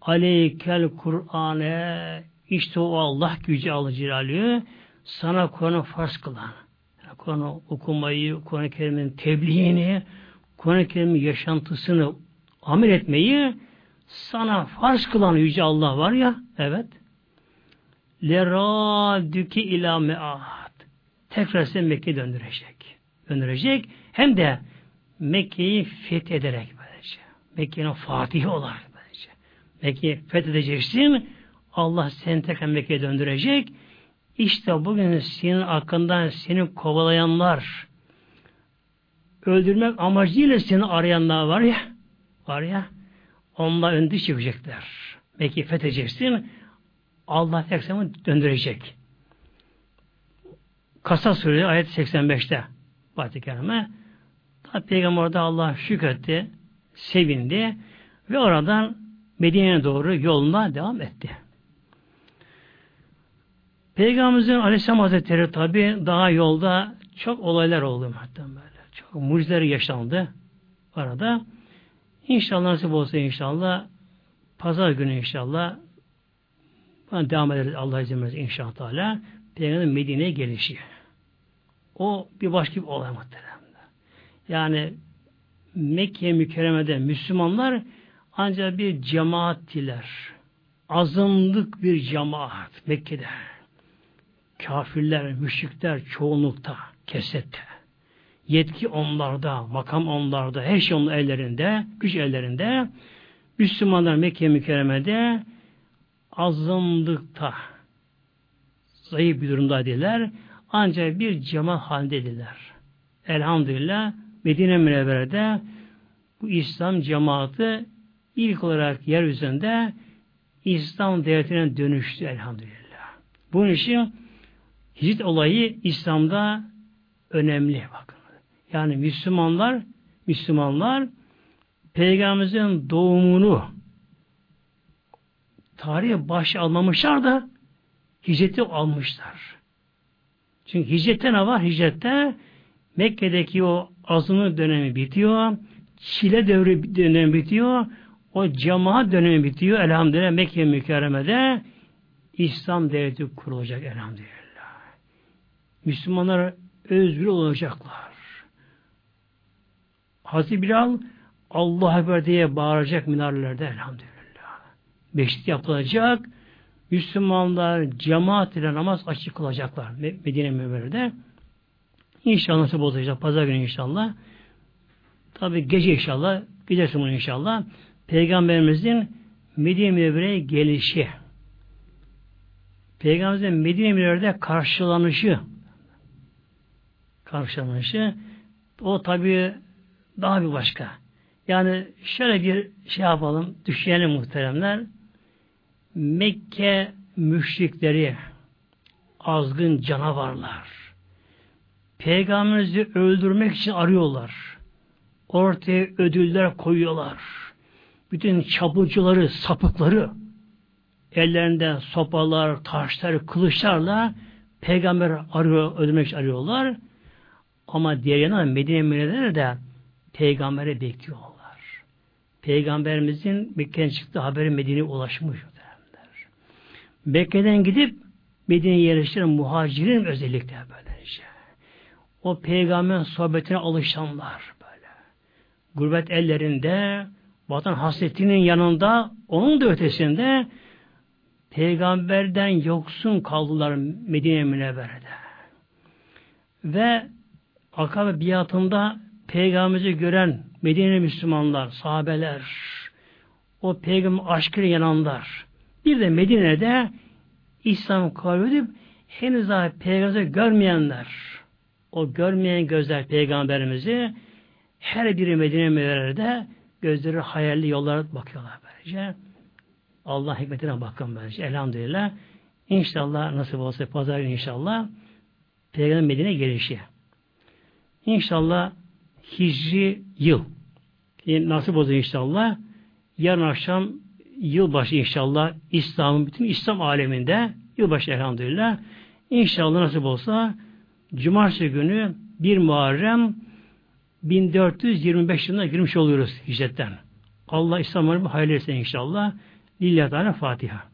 aleykel Kur'an'e işte o Allah gücü alıcı sana Kur'an'ı farz kılan Kur'an'ı okumayı, Kur'an-ı Kerim'in tebliğini, Kur'an-ı Kerim'in yaşantısını amel etmeyi sana farz kılan Yüce Allah var ya, evet. Leradüki ila me'ad. Tekrar seni Mekke'ye döndürecek. Döndürecek. Hem de Mekke'yi fethederek böylece. Mekke'nin fatihi olarak böylece. Mekke'yi fethedeceksin. Allah seni tekrar Mekke'ye döndürecek. İşte bugün senin hakkından seni kovalayanlar, öldürmek amacıyla seni arayanlar var ya, var ya, onlar önde çıkacaklar. Mekke'yi fethedeceksin. Allah tekrar döndürecek. Kasa Suresi ayet 85'te Fatih Kerime. Peygamber orada Allah şükretti, sevindi ve oradan Medine'ye doğru yoluna devam etti. Peygamberimizin Aleyhisselam Hazretleri tabi daha yolda çok olaylar oldu böyle. Çok mucizeler yaşandı arada. İnşallah nasip olsa inşallah pazar günü inşallah devam ederiz Allah izin verirse inşallah Teala Peygamberin Medine'ye gelişi. O bir başka bir olay muhtemelen. Yani Mekke mükerremede Müslümanlar ancak bir cemaattiler. Azınlık bir cemaat Mekke'de. Kafirler, müşrikler çoğunlukta, kesette. Yetki onlarda, makam onlarda, her şey onun ellerinde, güç ellerinde. Müslümanlar Mekke mükerremede azınlıkta zayıf bir durumdaydılar. Ancak bir cemaat halindediler. Elhamdülillah Medine Münevvere'de bu İslam cemaati ilk olarak yeryüzünde İslam devletine dönüştü elhamdülillah. Bunun için hicret olayı İslam'da önemli bakın. Yani Müslümanlar Müslümanlar Peygamberimizin doğumunu tarihe baş almamışlar da hicreti almışlar. Çünkü hicrette ne var? Hicrette Mekke'deki o azınlık dönemi bitiyor. Çile devri dönemi bitiyor. O cemaat dönemi bitiyor. Elhamdülillah Mekke mükerremede İslam devleti kurulacak elhamdülillah. Müslümanlar özgür olacaklar. Hazreti Bilal Allah Ekber diye bağıracak minarelerde elhamdülillah. Beşlik yapılacak. Müslümanlar cemaat ile namaz açık kılacaklar Medine Münevvere'de. İnşallah nasip olacak. Pazar günü inşallah. Tabi gece inşallah. Gidersin bunu inşallah. Peygamberimizin Medine Münevvere'ye gelişi. Peygamberimizin Medine Münevvere'de karşılanışı karşılanışı o tabi daha bir başka. Yani şöyle bir şey yapalım, düşünelim muhteremler. Mekke müşrikleri, azgın canavarlar, Peygamberimizi öldürmek için arıyorlar. Ortaya ödüller koyuyorlar. Bütün çapulcuları, sapıkları ellerinde sopalar, taşlar, kılıçlarla peygamber arıyor, öldürmek için arıyorlar. Ama diğer yana Medine Münevvere'de de peygamberi bekliyorlar. Peygamberimizin Mekke'den çıktığı haberi Medine'ye ulaşmış. Derler. Mekke'den gidip Medine'ye yerleştiren muhacirin özellikle böylece. o peygamberin sohbetine alışanlar böyle. Gurbet ellerinde, vatan hasretinin yanında, onun da ötesinde peygamberden yoksun kaldılar Medine Münevvere'de. Ve Akabe biatında peygamberimizi gören Medine Müslümanlar, sahabeler, o peygamber aşkıyla yananlar. Bir de Medine'de İslam kabul edip henüz daha peygamberi görmeyenler, o görmeyen gözler peygamberimizi her biri Medine Münevvere'de gözleri hayalli yollara bakıyorlar böylece. Allah hikmetine bakın böylece. Elhamdülillah. İnşallah nasip olsa pazar inşallah Peygamber Medine gelişi. İnşallah Hicri yıl. Yani nasip olsa inşallah yarın akşam yılbaşı inşallah İslam'ın bütün İslam aleminde yılbaşı elhamdülillah inşallah nasip olsa Cumartesi günü 1 Muharrem 1425 yılına girmiş oluyoruz hicretten. Allah İslam hayırlı etsin inşallah. Lillahi Teala Fatiha.